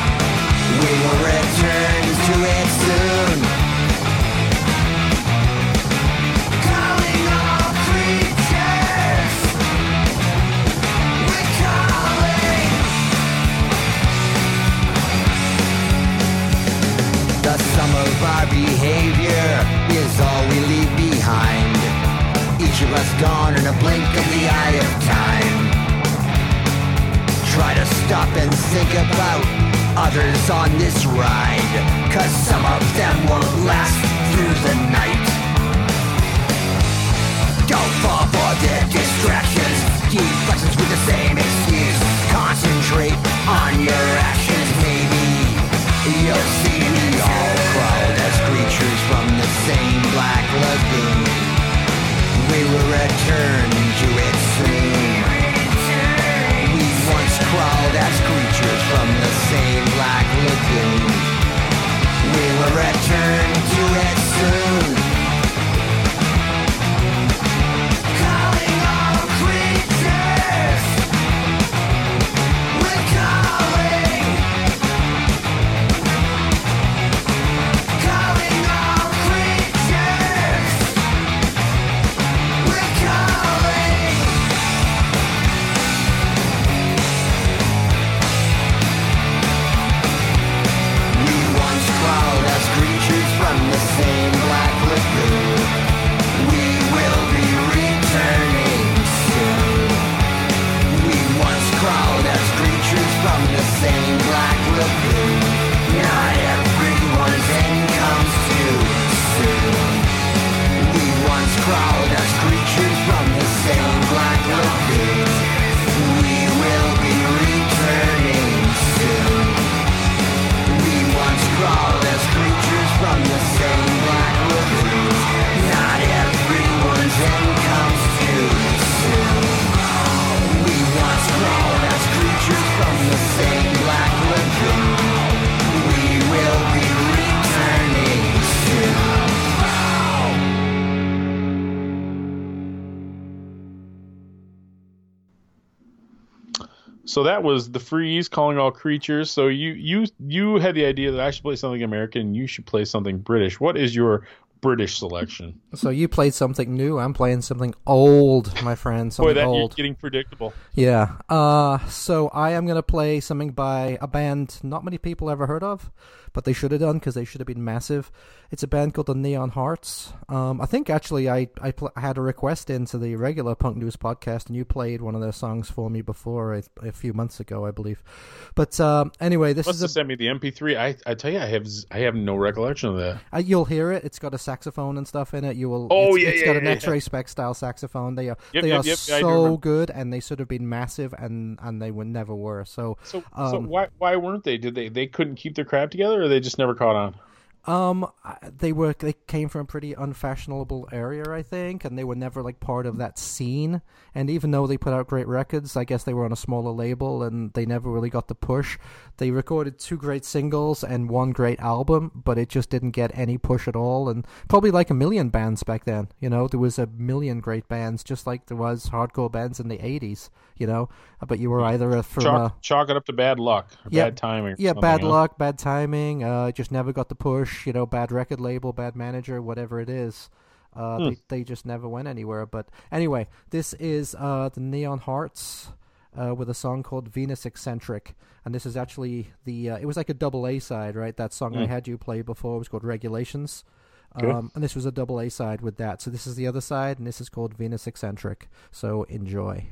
That was the freeze calling all creatures. So you you you had the idea that I should play something American you should play something British. What is your British selection? So you played something new. I'm playing something old, my friend. Boy, Something that you're old. getting predictable. Yeah. Uh, so I am going to play something by a band not many people ever heard of, but they should have done because they should have been massive. It's a band called the Neon Hearts. Um, I think actually I I, pl- I had a request into the regular Punk News podcast, and you played one of their songs for me before a, a few months ago, I believe. But um, anyway, this Must is have a, sent me the MP3. I I tell you, I have z- I have no recollection of that. uh, you'll hear it. It's got a saxophone and stuff in it. You will. Oh, it's, yeah, it's yeah, got an yeah, X-Ray Spex style saxophone. They are Yep, they yep, are yep, so good, and they should have been massive, and and they were never were. So So so Um, why why weren't they? Did they they couldn't keep their crap together, or they just never caught on? Um, they were they came from a pretty unfashionable area, I think, and they were never like part of that scene. And even though they put out great records, I guess they were on a smaller label, and they never really got the push. They recorded two great singles and one great album, but it just didn't get any push at all. And probably like a million bands back then, you know, there was a million great bands, just like there was hardcore bands in the '80s, you know. But you were either a, from a Chalk, chalk it up to bad luck, or Yeah, bad timing. yeah, bad huh? luck, bad timing. Uh, just never got the push. You know, bad record label, bad manager, whatever it is. Uh, they they just never went anywhere. But anyway, this is uh the Neon Hearts. Uh, with a song called Venus Eccentric, and this is actually the uh, it was like a double A side, right? That song I had you play before was called Regulations, um, and this was a double A side with that. So this is the other side, and this is called Venus Eccentric. So enjoy.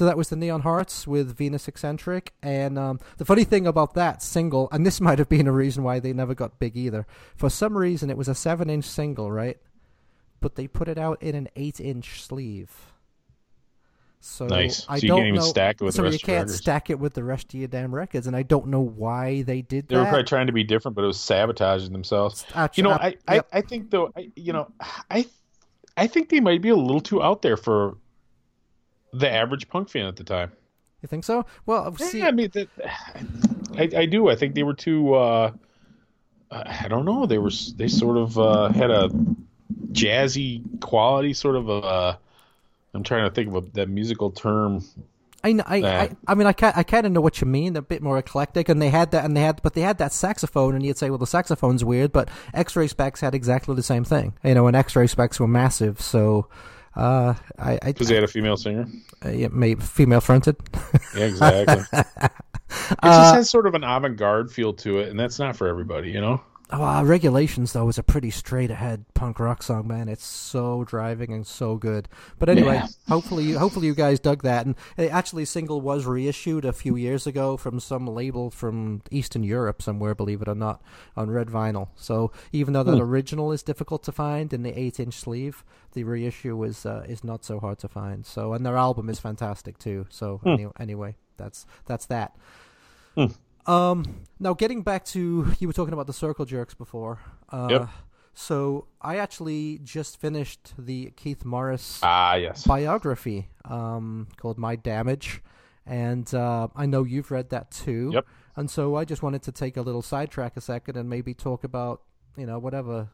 so that was the Neon Hearts with Venus Eccentric, and um, the funny thing about that single, and this might have been a reason why they never got big either. For some reason, it was a seven-inch single, right? But they put it out in an eight-inch sleeve. So Nice. I So you don't know, stack it with the so rest you of your can't records. stack it with the rest of your damn records, and I don't know why they did that. They were probably trying to be different, but it was sabotaging themselves. Actu- You know, I, I, yep. I think though, I, you know, I, I think they might be a little too out there for the average punk fan at the time. You think so? Well, see, yeah, I mean, that, I, I do. I think they were too. Uh, I don't know. They were. They sort of uh, had a jazzy quality, sort of a. I'm trying to think of a, that musical term. I, kn- I, I. I mean, I, ca- I kind of know what you mean. They're A bit more eclectic, and they had that, and they had, but they had that saxophone, and you'd say, well, the saxophone's weird, but X-Ray Spex had exactly the same thing, you know, and X-Ray Spex were massive, so uh, I, I, Because they had a female singer. uh, yeah, maybe female fronted. Yeah, exactly. it Uh, just has sort of an avant-garde feel to it, and that's not for everybody, you know. Oh, uh, Regulations though is a pretty straight ahead punk rock song, man. It's so driving and so good. But anyway, Yeah. hopefully, you, hopefully you guys dug that. And uh, actually, single was reissued a few years ago from some label from Eastern Europe somewhere, believe it or not, on red vinyl. So even though that original is difficult to find in the eight-inch sleeve, the reissue is uh, is not so hard to find. So and their album is fantastic too. So any, anyway, that's that's that. Um, now getting back to you were talking about the circle jerks before. Uh, Yep. So I actually just finished the Keith Morris Ah, yes. biography um, called My Damage, and uh, I know you've read that too. Yep. And so I just wanted to take a little sidetrack a second and maybe talk about you know whatever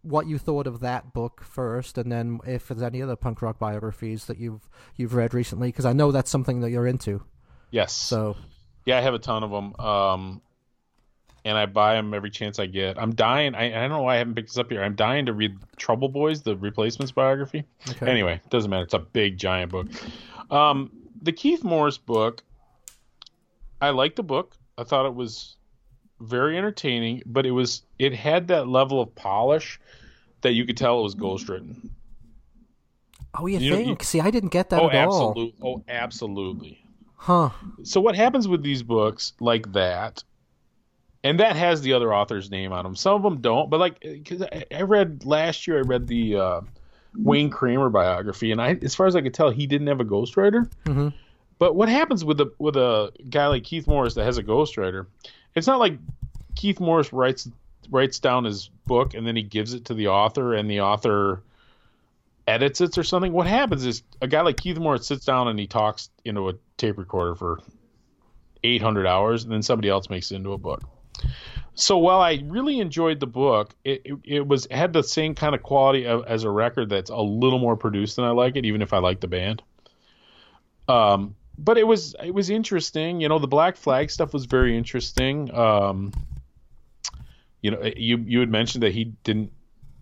what you thought of that book first, and then if there's any other punk rock biographies that you've you've read recently, because I know that's something that you're into. Yes. So Yeah, I have a ton of them. Um, and I buy them every chance I get. I'm dying. I, I don't know why I haven't picked this up here. I'm dying to read Trouble Boys, the replacements biography. okay. Anyway, it doesn't matter. It's a big, giant book. Um, the Keith Morris book, I liked the book. I thought it was very entertaining, but it was it had that level of polish that you could tell it was ghostwritten. Oh, you, You know, think? you- See, I didn't get that oh, at all. Oh, absolutely. Huh. so what happens with these books like that and that has the other author's name on them some of them don't but like because I, I read last year i read the uh, wayne kramer biography and i as far as i could tell he didn't have a ghostwriter Mhm. but what happens with a with a guy like keith morris that has a ghostwriter it's not like keith morris writes writes down his book and then he gives it to the author and the author edits it or something what happens is a guy like keith morris sits down and he talks into a tape recorder for 800 hours and then somebody else makes it into a book. So while i really enjoyed the book it, it, it was had the same kind of quality of, as a record that's a little more produced than i like it even if i like the band. Um but it was it was interesting. You know the black flag stuff was very interesting. Um you know, you you had mentioned that he didn't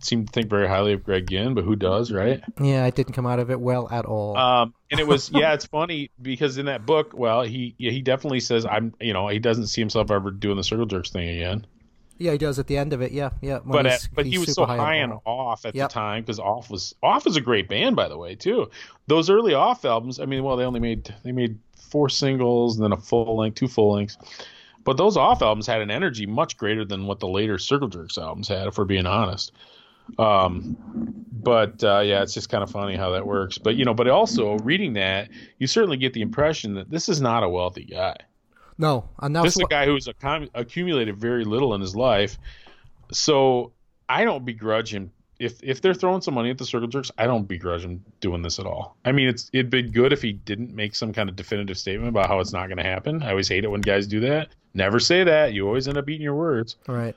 seem to think very highly of Greg Ginn, but who does, right? Yeah, it didn't come out of it well at all. Um, and it was yeah, it's funny because in that book, well, he yeah, he definitely says I'm, you know, he doesn't see himself ever doing the circle jerks thing again. yeah, he does at the end of it. Yeah, yeah. but at, but he was so high on on off at Yep. the time because off was off was a great band by the way too. Those early off albums, I mean, well, they only made they made four singles and then a full length, two full lengths. But those off albums had an energy much greater than what the later Circle Jerks albums had, if we're being honest. Um, but uh, yeah, it's just kind of funny how that works. But you know, but also reading that, you certainly get the impression that this is not a wealthy guy. No, and that's This is a guy who's accum- accumulated very little in his life. So I don't begrudge him. If if they're throwing some money at the circle jerks, I don't begrudge him doing this at all. I mean, it's it'd been good if he didn't make some kind of definitive statement about how it's not going to happen. I always hate it when guys do that. Never say that. You always end up eating your words. right.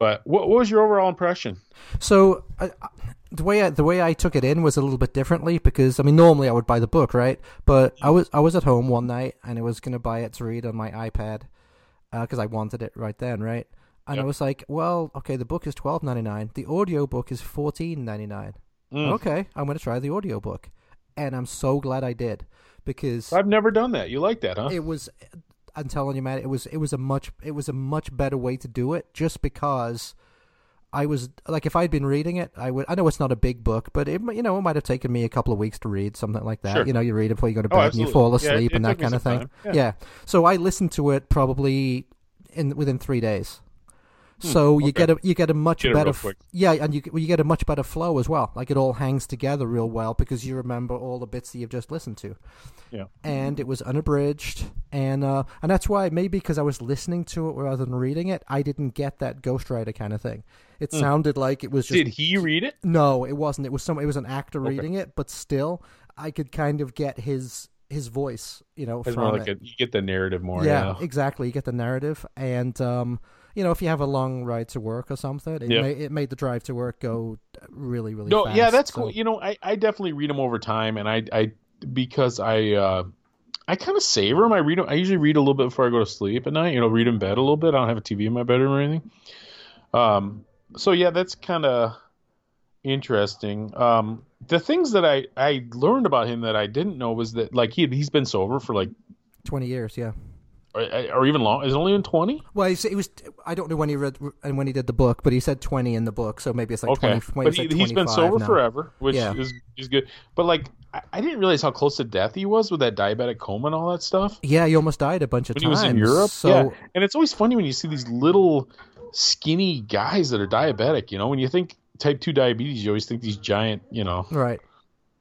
But what, what was your overall impression? So I, I- the way I, the way I took it in was a little bit differently because I mean normally I would buy the book right, but I was I was at home one night and I was gonna buy it to read on my iPad because I wanted it right then, right? And I was like, well, okay, the book is twelve ninety nine, the audio book is fourteen ninety nine. Mm. Okay, I'm gonna try the audio book, and I'm so glad I did because I've never done that. You like that, huh? it was I'm telling you, man, it was it was a much it was a much better way to do it just because I was like if I'd been reading it, I would I know it's not a big book, but it you know it might have taken me a couple of weeks to read something like that. Sure. You know, you read it before you go to Oh, bed and you fall Yeah, it- asleep it and that kind of thing. time. Yeah. So I listened to it probably in within 3 days. So you Hmm, get a you get a much Get better f- yeah, and you you get a much better flow as well. Like it all hangs together real well because you remember all the bits that you've just listened to Yeah. and it was unabridged and uh and that's why maybe because I was listening to it rather than reading it I didn't get that ghostwriter kind of thing it sounded like it was just Hmm. Did he read it? no it wasn't it was some it was an actor Okay. reading it but still I could kind of get his his voice you know from like it a, you get the narrative more. yeah, Yeah. exactly you get the narrative and um you know if you have a long ride to work or something it, Yeah. ma- it made the drive to work go really really No, fast yeah, that's so- cool. You know, I, I definitely read them over time, and I I because I uh, I kind of savor them. I read them. I usually read a little bit before I go to sleep at night. You know, read in bed a little bit. I don't have a TV in my bedroom or anything. Um, so yeah, that's kind of interesting. Um, the things that I I learned about him that I didn't know was that like he he's been sober for like 20 years yeah or, uh, or even long. Is it only in twenty? Well, he it was. I don't know when he read and when he did the book, but he said twenty in the book, so maybe it's like Okay, twenty. but he, like he's been 25 sober now. forever, which Yeah. is is good. But like, I, I didn't realize how close to death he was with that diabetic coma and all that stuff Yeah, he almost died a bunch of when he times. was in Europe. So yeah, and it's always funny when you see these little skinny guys that are diabetic. You know, when you think type two diabetes, you always think these giant, you know, right.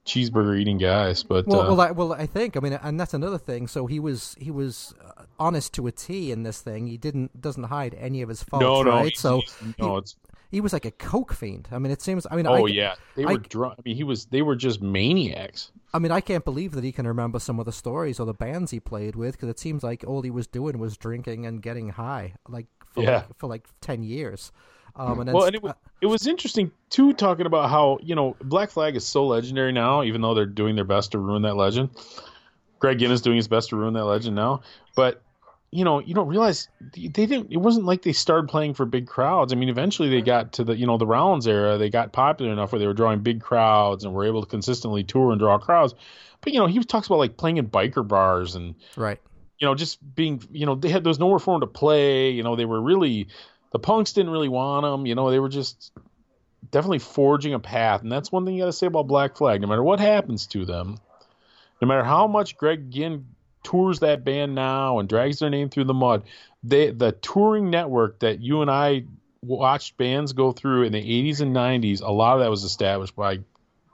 Cheeseburger eating guys. But Well, uh, well, I, well, I think. I mean, and that's another thing. So he was he was uh, honest to a T in this thing. He didn't doesn't hide any of his faults. no, no, right? so he's- no, it's he was like a coke fiend. I mean, it seems. I mean, oh I, yeah, they I- were drunk. I mean, he was. They were just maniacs. I mean, I can't believe that he can remember some of the stories or the bands he played with because it seems like all he was doing was drinking and getting high, like for Yeah. like, for like ten years. Um, and Well, and it was, it was interesting too, talking about how you know Black Flag is so legendary now, even though they're doing their best to ruin that legend. Greg Ginn is doing his best to ruin that legend now, but you know you don't realize they didn't. It wasn't like they started playing for big crowds. I mean, eventually they got to the you know the Rollins era. They got popular enough where they were drawing big crowds and were able to consistently tour and draw crowds. But you know he talks about like playing in biker bars and right. you know, just being, you know, they had there was nowhere for them to play. You know, they were really the punks didn't really want them. You know, they were just definitely forging a path, and that's one thing you got to say about Black Flag. No matter what happens to them, no matter how much Greg Ginn tours that band now and drags their name through the mud, they the touring network that you and I watched bands go through in the 80s and 90s, a lot of that was established by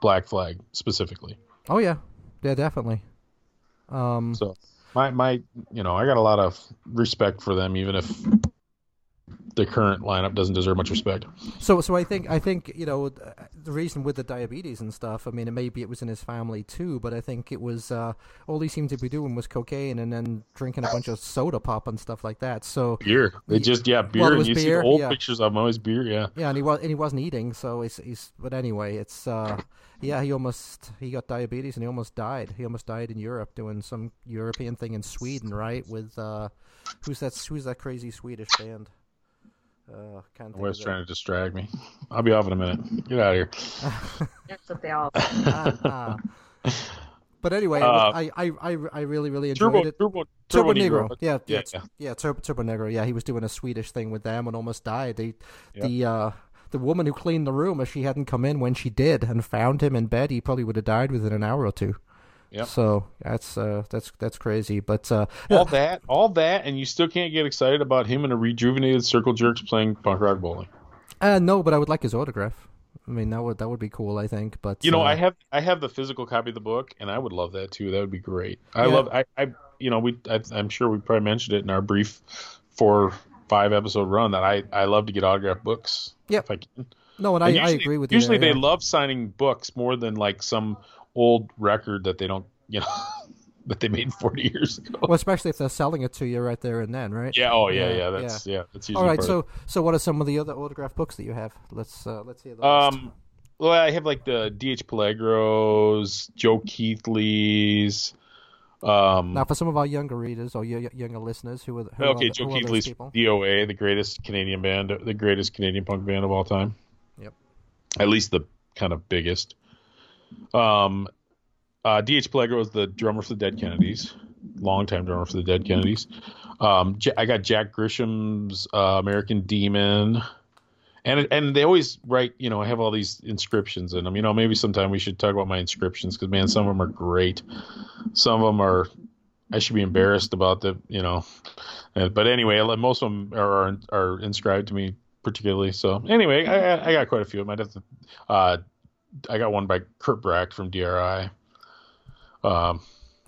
Black Flag specifically. Oh yeah, yeah, definitely. Um, So my my you know I got a lot of respect for them, even if the current lineup doesn't deserve much respect. So, so I think I think you know the reason with the diabetes and stuff. I mean, maybe it was in his family too, but I think it was uh, all he seemed to be doing was cocaine and then drinking a bunch of soda pop and stuff like that. So Beer, they just yeah beer. Well, and you see the old yeah. pictures of him always beer. Yeah, yeah, and he was and he wasn't eating. So he's, he's but anyway, it's uh, yeah, he almost he got diabetes and he almost died. He almost died in Europe doing some European thing in Sweden, right? With uh, who's that? Who's that crazy Swedish band? Uh, can't think Wes of trying to distract me. I'll be off in a minute. Get out of here. That's what they all. Ah. But anyway, Uh, was- I, I, I, I really, really enjoyed Turbo, it. Turbo, Turbo, Turbo Negro. Negro. Yeah, yeah, yeah, yeah. Turbo, Turbo Negro. Yeah, he was doing a Swedish thing with them and almost died. They, Yeah. the uh, the woman who cleaned the room, if she hadn't come in when she did and found him in bed, he probably would have died within an hour or two. Yep. So that's uh, that's that's crazy. But uh, all that, all that, and you still can't get excited about him and a rejuvenated Circle Jerks playing punk rock bowling. uh, no, but I would like his autograph. I mean, that would that would be cool. I think. But You know, uh, I have I have the physical copy of the book, and I would love that too. That would be great. I Yeah. love I, I you know we I, I'm sure we probably mentioned it in our brief four five episode run that I I love to get autograph books. Yep. If I can. no, and I, And I usually- agree with you. Usually they yeah. love signing books more than like some old record that they don't you know that they made 40 years ago. Well, especially if they're selling it to you right there and then, right? Yeah. Oh yeah. Yeah, Yeah. that's yeah. that's usually All right. So so what are some of the other autograph books that you have? Let's uh, let's hear list. um. Well, I have like the D.H. Peligro's, Joe Keithley's. Um, Now, for some of our younger readers or younger listeners, who are who okay, are, Joe who Keithley's? DOA, the greatest Canadian band, the greatest Canadian punk band of all time. Yep. At least the kind of biggest. Um, uh, D.H. Peligro is the drummer for the Dead Kennedys, longtime drummer for the Dead Kennedys. Um, J- I got Jack Grisham's uh, American Demon. And, and they always write, you know, I have all these inscriptions in them. You know, maybe sometime we should talk about my inscriptions because, man, some of them are great. Some of them are I should be embarrassed about the, you know. Uh, but anyway, most of them are are inscribed to me particularly. So anyway, I I- I got quite a few. I might have to. Uh, I got one by Kurt Brecht from DRI. Um,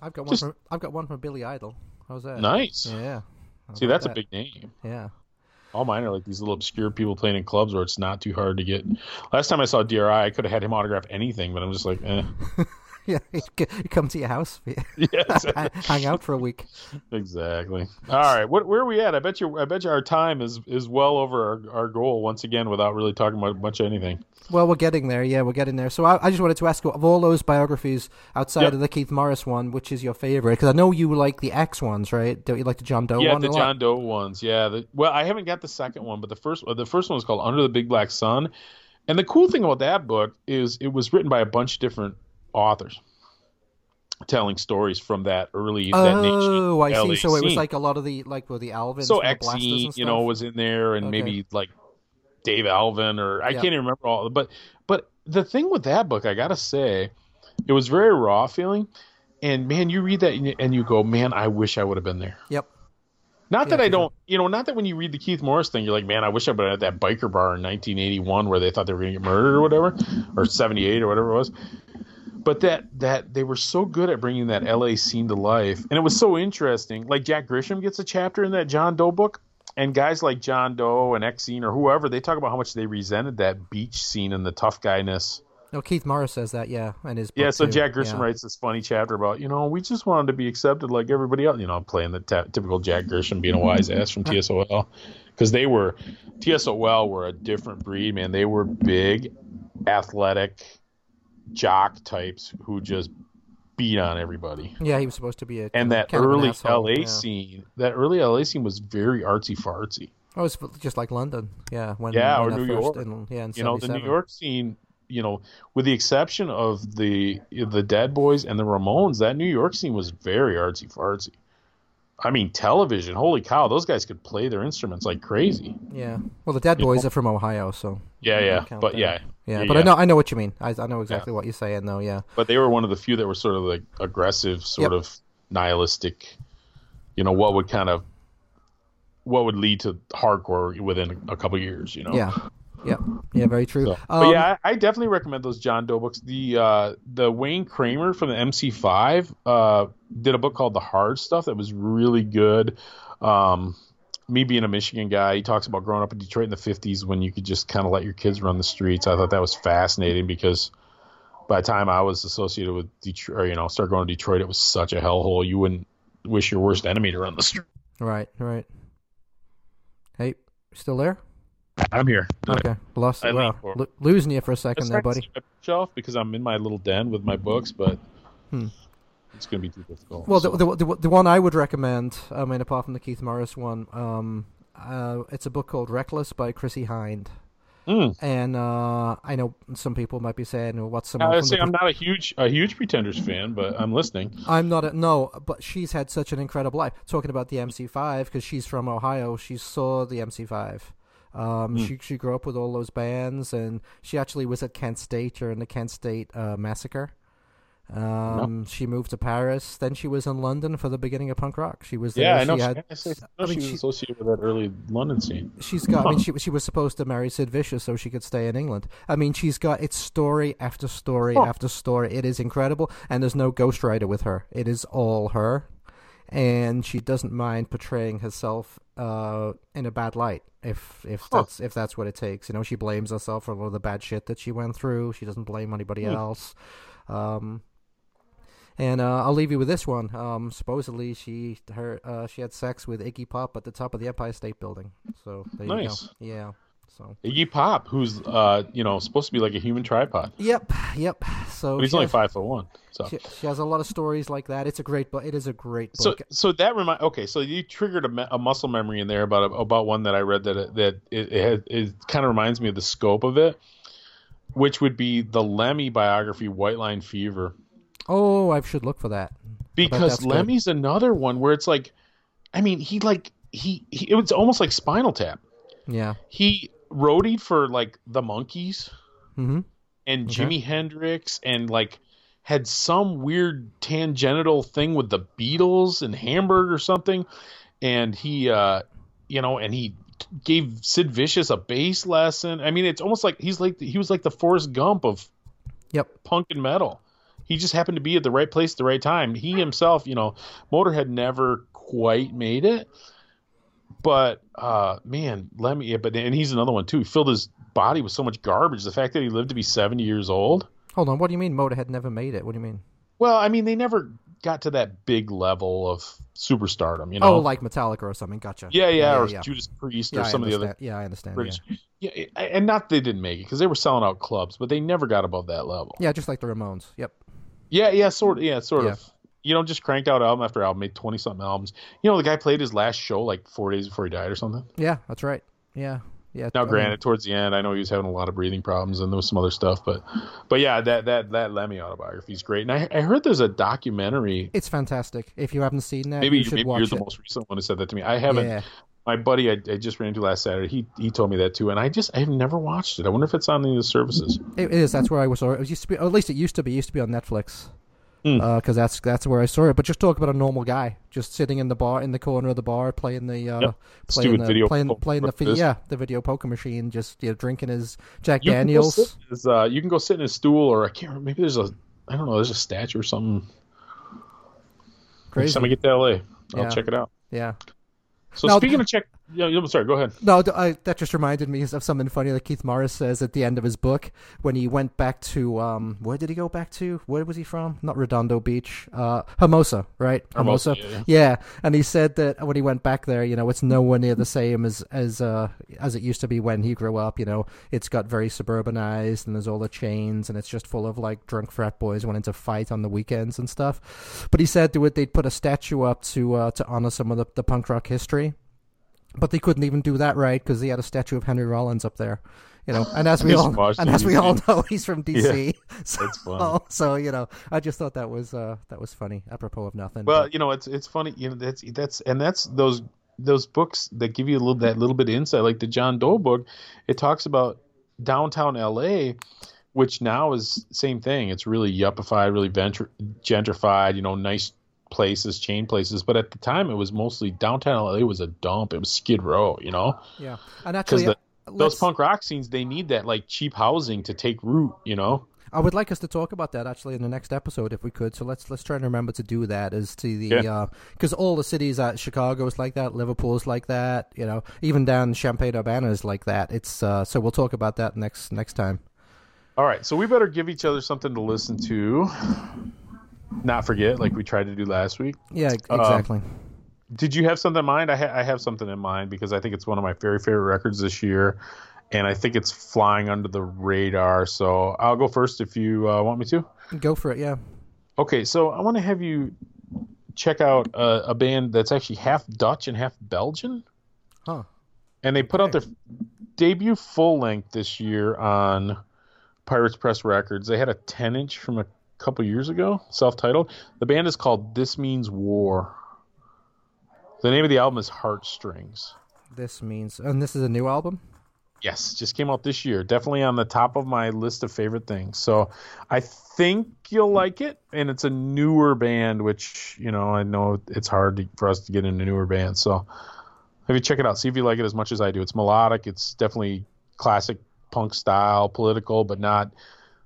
I've got one. just- From, I've got one from Billy Idol. How's that? nice. Yeah. How See, that's a big name. Yeah. All mine are like these little obscure people playing in clubs where it's not too hard to get. Last time I saw DRI, I could have had him autograph anything, but I'm just like, eh. Yeah. He come to your house, yes, hang out for a week. exactly. All right, what where are we at? I bet you, I bet you our time is is well over our, our goal once again without really talking about much of anything. Well, we're getting there. Yeah, we're getting there. So I, I just wanted to ask you, of all those biographies outside Yep. of the Keith Morris one, which is your favorite? Because I know you like the X ones, right? Don't you like the John Doe yeah, one? the? John Doe ones. Yeah. The, well, I haven't got the second one, but the first the first one was called Under the Big Black Sun, and the cool thing about that book is it was written by a bunch of different authors, telling stories from that early that nation. Oh, I see. So it was like a lot of the like were the Alvins, so and the Blasters Exene, and you know, was in there, and Okay. maybe like Dave Alvin, or I Yeah. can't even remember all. But but the thing with that book, I gotta say, it was very raw feeling, and man, you read that and you, and you go, man, I wish I would have been there. Yep. Not Yeah, that I don't, you know, not that when you read the Keith Morris thing, you're like, man, I wish I would have at that biker bar in 1981 where they thought they were going to get murdered or whatever, or 78 or whatever it was. But that that they were so good at bringing that LA scene to life, and it was so interesting. Like Jack Grisham gets a chapter in that John Doe book, and guys like John Doe and Exene or whoever, they talk about how much they resented that beach scene and the tough guyness. No, Keith Morris says that. Yeah, and his Yeah, so too. Jack Grisham Yeah. writes this funny chapter about, you know, we just wanted to be accepted like everybody else. You know, playing the ta typical Jack Grisham being a wise ass from TSOL. Because they were, TSOL were a different breed, man. They were big, athletic, jock types who just beat on everybody. Yeah, he was supposed to be a And that an early asshole, LA yeah. scene, that early LA scene was very artsy fartsy. Oh, it's just like London. Yeah, when Yeah, when or New York. In, yeah, in you know, the New York scene, you know, with the exception of the the Dead Boys and the Ramones, that New York scene was very artsy fartsy. I mean, television, holy cow, those guys could play their instruments like crazy. Yeah. Well, the Dead You Boys know? are from Ohio, so Yeah, yeah, but yeah, yeah. Yeah, But I know I know what you mean. I I know exactly what you're saying, though. Yeah. but they were one of the few that were sort of like aggressive, sort Yep. of nihilistic. You know, what would kind of what would lead to hardcore within a couple years. You know, Yeah. Yeah. Yeah. Very true. So, Um, but yeah, I, I definitely recommend those John Doe books. The uh, the Wayne Kramer from the MC5 uh, did a book called The Hard Stuff that was really good. Um, me being a Michigan guy, he talks about growing up in Detroit in the 50s when you could just kind of let your kids run the streets. I thought that was fascinating because by the time I was associated with Detroit, or, you know, start going to Detroit, it was such a hellhole. You wouldn't wish your worst enemy to run the street. Right. Right. Hey, still there? I'm here. Okay. Lost. I Well, leaned forward. lo- losing you for a second there, buddy. see my bookshelf because I'm in my little den with my books, but Hmm. it's going to be too difficult. Well, so. the, the the the one I would recommend, I mean, apart from the Keith Morris one, um, uh, it's a book called Reckless by Chrissie Hynde. Mm. And uh, I know some people might be saying, well, "What's I someone would say the I'm not a huge a huge Pretenders fan, but I'm listening. I'm not a, no, but she's had such an incredible life. Talking about the MC5 because she's from Ohio, she saw the MC5. Um, Hmm. She she grew up with all those bands, and she actually was at Kent State during the Kent State uh, massacre. Um, She moved to Paris. Then she was in London for the beginning of punk rock. She was there. Yeah, I know. She, had- I say- I I mean, she was she- associated with that early London scene. She's got. I mean, she she was supposed to marry Sid Vicious so she could stay in England. I mean, she's got it's story after story Huh. after story. It is incredible, and there's no ghostwriter with her. It is all her, and she doesn't mind portraying herself uh, in a bad light if if Huh. that's if that's what it takes. You know, she blames herself for a lot of the bad shit that she went through. She doesn't blame anybody Hmm. else. Um, and uh, I'll leave you with this one. Um, supposedly, she her uh, she had sex with Iggy Pop at the top of the Empire State Building. So there you go. Yeah. So. Iggy Pop, who's uh, you know supposed to be like a human tripod, Yep. Yep. So but he's only has, five foot one. So She, she has a lot of stories like that. It's a great book. It is a great book. so so that remind okay so you triggered a, me- a muscle memory in there about about one that i read that it, that it it, it kind of reminds me of the scope of it which would be the lemmy biography white line fever oh, I should look for that. because that's good. lemmy's another one where it's like i mean he like he, he it was almost like spinal tap Yeah. he roadied for like the Monkees Mm-hmm. and Okay. Jimi Hendrix and like had some weird tangential thing with the Beatles and Hamburg or something and he uh you know and he gave Sid Vicious a bass lesson. I mean it's almost like he's like he was like the Forrest Gump of Yep. punk and metal. He just happened to be at the right place at the right time. He himself, you know, Motorhead never quite made it. But uh man, Lemmy yeah, but and he's another one too. He filled his body with so much garbage. The fact that he lived to be 70 years old. Hold on. What do you mean Motorhead never made it? What do you mean? Well, I mean, they never got to that big level of superstardom, you know. Oh, like Metallica or something. Gotcha. yeah, yeah, or yeah. Judas Priest Yeah, or some of the other. Yeah, I understand. British. Yeah. Yeah, and not they didn't make it because they were selling out clubs, but they never got above that level. yeah, just like the Ramones. Yep. Yeah, yeah, sort of. Yeah, sort Yeah. of. You know, just cranked out album after album, made twenty something albums. You know, the guy played his last show like four days before he died or something. Yeah, that's right. Yeah. Yeah. Now, I mean, granted, towards the end, I know he was having a lot of breathing problems and there was some other stuff, but, but yeah, that that that Lemmy autobiography is great. And I, I heard there's a documentary. it's fantastic. If you haven't seen that, Maybe you should maybe you're the most recent one who said that to me. I haven't. Yeah. My buddy, I, I just ran into last Saturday. He he told me that too, and I just I've never watched it. I wonder if it's on any of the services. It is. That's where I was. It used to be. Or at least it used to be. It used to be on Netflix. Because that's that's where I saw it. But just talk about a normal guy, just sitting in the bar, in the corner of the bar, playing the uh, Yep. playing Stupid the video playing poker playing the fi- yeah the video poker machine, just you know, drinking his Jack You Daniels. his, uh, you can go sit in a stool, or I can't remember. Maybe there's a I don't know. There's a statue or something. Next Crazy. time I get to LA, I'll Yeah. check it out. Yeah. So Now- speaking of check, yeah, I'm sorry. Go ahead. No, I, that just reminded me of something funny that Keith Morris says at the end of his book when he went back to um, where did he go back to? Where was he from? Not Redondo Beach, uh, Hermosa, right? Hermosa, Hermosa. yeah, yeah. And he said that when he went back there, you know, it's nowhere near the same as as uh, as it used to be when he grew up. You know, it's got very suburbanized and there's all the chains and it's just full of like drunk frat boys wanting to fight on the weekends and stuff. But he said they would they'd put a statue up to uh, to honor some of the, the punk rock history but they couldn't even do that right because he had a statue of Henry Rollins up there. You know, and as we all and as we all know, he's from DC. So, That's funny. so you know, I just thought that was uh, that was funny, apropos of nothing. Well, but- you know, it's it's funny. You know, that's that's and that's those those books that give you a little that little bit of insight, like the John Doe book. It talks about downtown L.A., which now is same thing. It's really yuppified, really ventr- gentrified. You know, nice places, chain places. But at the time, it was mostly downtown L.A. was a dump. It was Skid Row. You know, yeah, and actually, the, uh, those punk rock scenes they need that like cheap housing to take root. You know. I would like us to talk about that actually in the next episode if we could. So let's let's try and remember to do that. As to the Yeah. because all the cities, uh, Chicago is like that, Liverpool's like that. You know, even down Champaign Urbana is like that. It's uh, so we'll talk about that next next time. All right, so we better give each other something to listen to. Not forget, like we tried to do last week. Yeah, Um, exactly. Did you have something in mind? I, ha- I have something in mind because I think it's one of my very favorite records this year, and I think it's flying under the radar. So I'll go first if you uh, want me to. Go for it. Yeah. Okay, so I want to have you check out uh, a band that's actually half Dutch and half Belgian. Huh. and they put out their debut full length this year on Pirates Press Records. They had a 10 inch from a couple years ago, self titled. The band is called This Means War. The name of the album is Heartstrings. This means, and this is a new album. Yes, just came out this year. Definitely on the top of my list of favorite things. So I think you'll like it. And it's a newer band, which, you know, I know it's hard to, for us to get into newer bands. So maybe check it out. See if you like it as much as I do. It's melodic. It's definitely classic punk style, political, but not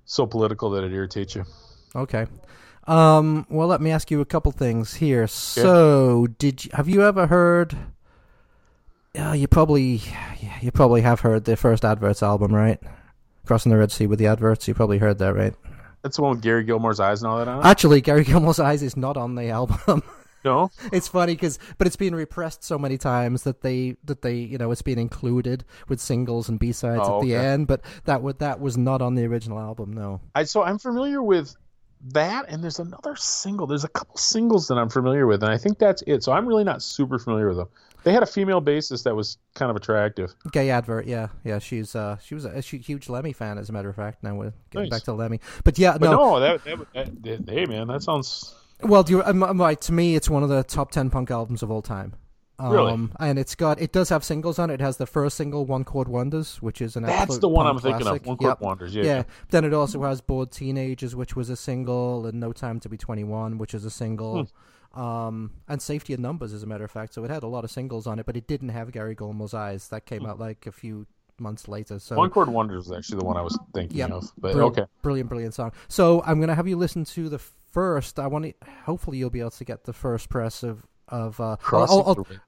so political that it irritates you. Okay. Um, well, let me ask you a couple things here. So, did you, have you ever heard? Yeah, you probably you probably have heard the first Adverts album, right? Crossing the Red Sea with the Adverts. You probably heard that, right? That's the one with Gary Gilmore's eyes and all that on it? Actually, Gary Gilmore's Eyes is not on the album. no? it's funny because, but it's been repressed so many times that they that they you know it's been included with singles and B sides Oh, at the okay. end. But that would that was not on the original album. No. I so I'm familiar with that, and there's another single. There's a couple singles that I'm familiar with, and I think that's it. So I'm really not super familiar with them. They had a female bassist that was kind of attractive. Gaye Advert, yeah, yeah. She's uh, she was a, she, huge Lemmy fan, as a matter of fact. Now we're getting Nice. back to Lemmy, but yeah, But no. no, that, that, that, hey man, that sounds Well, do you, I'm right. To me, it's one of the top ten punk albums of all time. Um, Really? And it's got it does have singles on it. It has the first single, "One Chord Wonders," which is an that's the one I'm punk thinking classic. of. One Chord Yep. Wonders. Yeah, Yeah. Then it also has "Bored Teenagers," which was a single, and "No Time to Be 21," which is a single. Hmm. Um, and "Safety in Numbers," as a matter of fact. So it had a lot of singles on it, but it didn't have Gary Gilmore's eyes. That came out like a few months later. So One Chord Wonders is actually the one I was thinking Yep. of. But okay, Brilliant, brilliant song. So I'm going to have you listen to the first. I want to. Hopefully, you'll be able to get the first press of of. Uh, Crossing I'll- I'll- the Red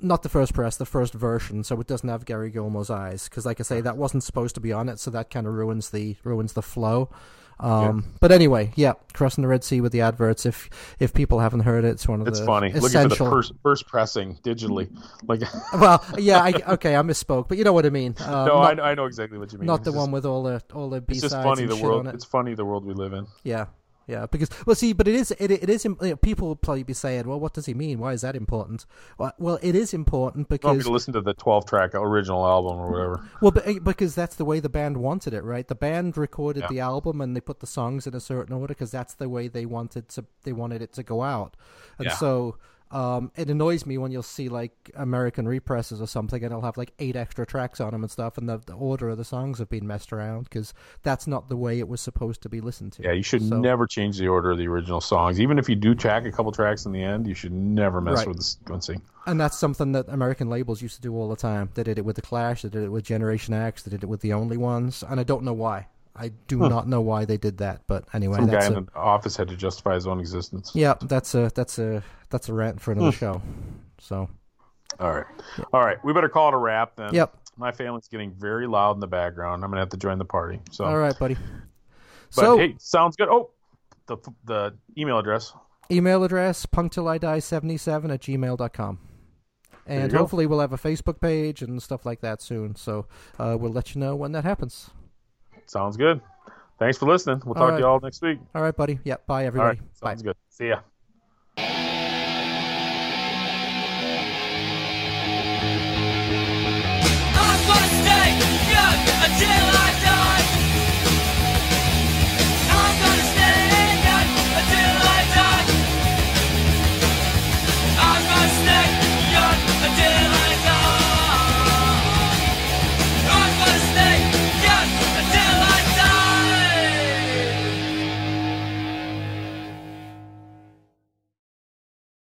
not the first press, the first version. So it doesn't have Gary Gilmore's eyes because, like I say, that wasn't supposed to be on it. So that kind of ruins the ruins the flow. Um, But anyway, yeah, crossing the Red Sea with the adverts. If if people haven't heard it, it's one of It's the funny. Looking for the essential. first, first pressing digitally. Like, well, yeah, I, okay, I misspoke, but you know what I mean. Um, no, not, I, know- I know exactly what you mean. not It's the just- one with all the all the B sides. It's just funny the world. it. It's funny the world we live in. Yeah, yeah. Because well, see, but it is it, it is you know, people will probably be saying, well, what does he mean? Why is that important? Well, well it is important You want because to listen to the 12 track original album or whatever? well, but, eh, because that's the way the band wanted it, right? The band recorded Yeah. the album and they put the songs in a certain order because that's the way they wanted to they wanted it to go out, and Yeah. so. Um, it annoys me when you'll see like American represses or something, and it'll have like eight extra tracks on them and stuff, and the, the order of the songs have been messed around because that's not the way it was supposed to be listened to. Yeah, you should So- never change the order of the original songs. Even if you do track a couple tracks in the end, you should never mess Right. with the sequencing. And that's something that American labels used to do all the time. They did it with the Clash, they did it with Generation X, they did it with the Only Ones, and I don't know why. I do not know why they did that, but anyway, Some guy in a, the office had to justify his own existence. yeah, that's a that's a that's a rant for another Hmm. show. So All right. All right. We better call it a wrap then. Yep. My family's getting very loud in the background. I'm going to have to join the party. So, all right, buddy. but so hey, sounds good. Oh, the, the email address. email address punktillidie77 at gmail.com. And go. hopefully we'll have a Facebook page and stuff like that soon. So uh, we'll let you know when that happens. Sounds good. Thanks for listening. We'll talk right. to you all next week. All right, buddy. Yep. Bye, All everybody. right. Bye. Sounds good. See ya.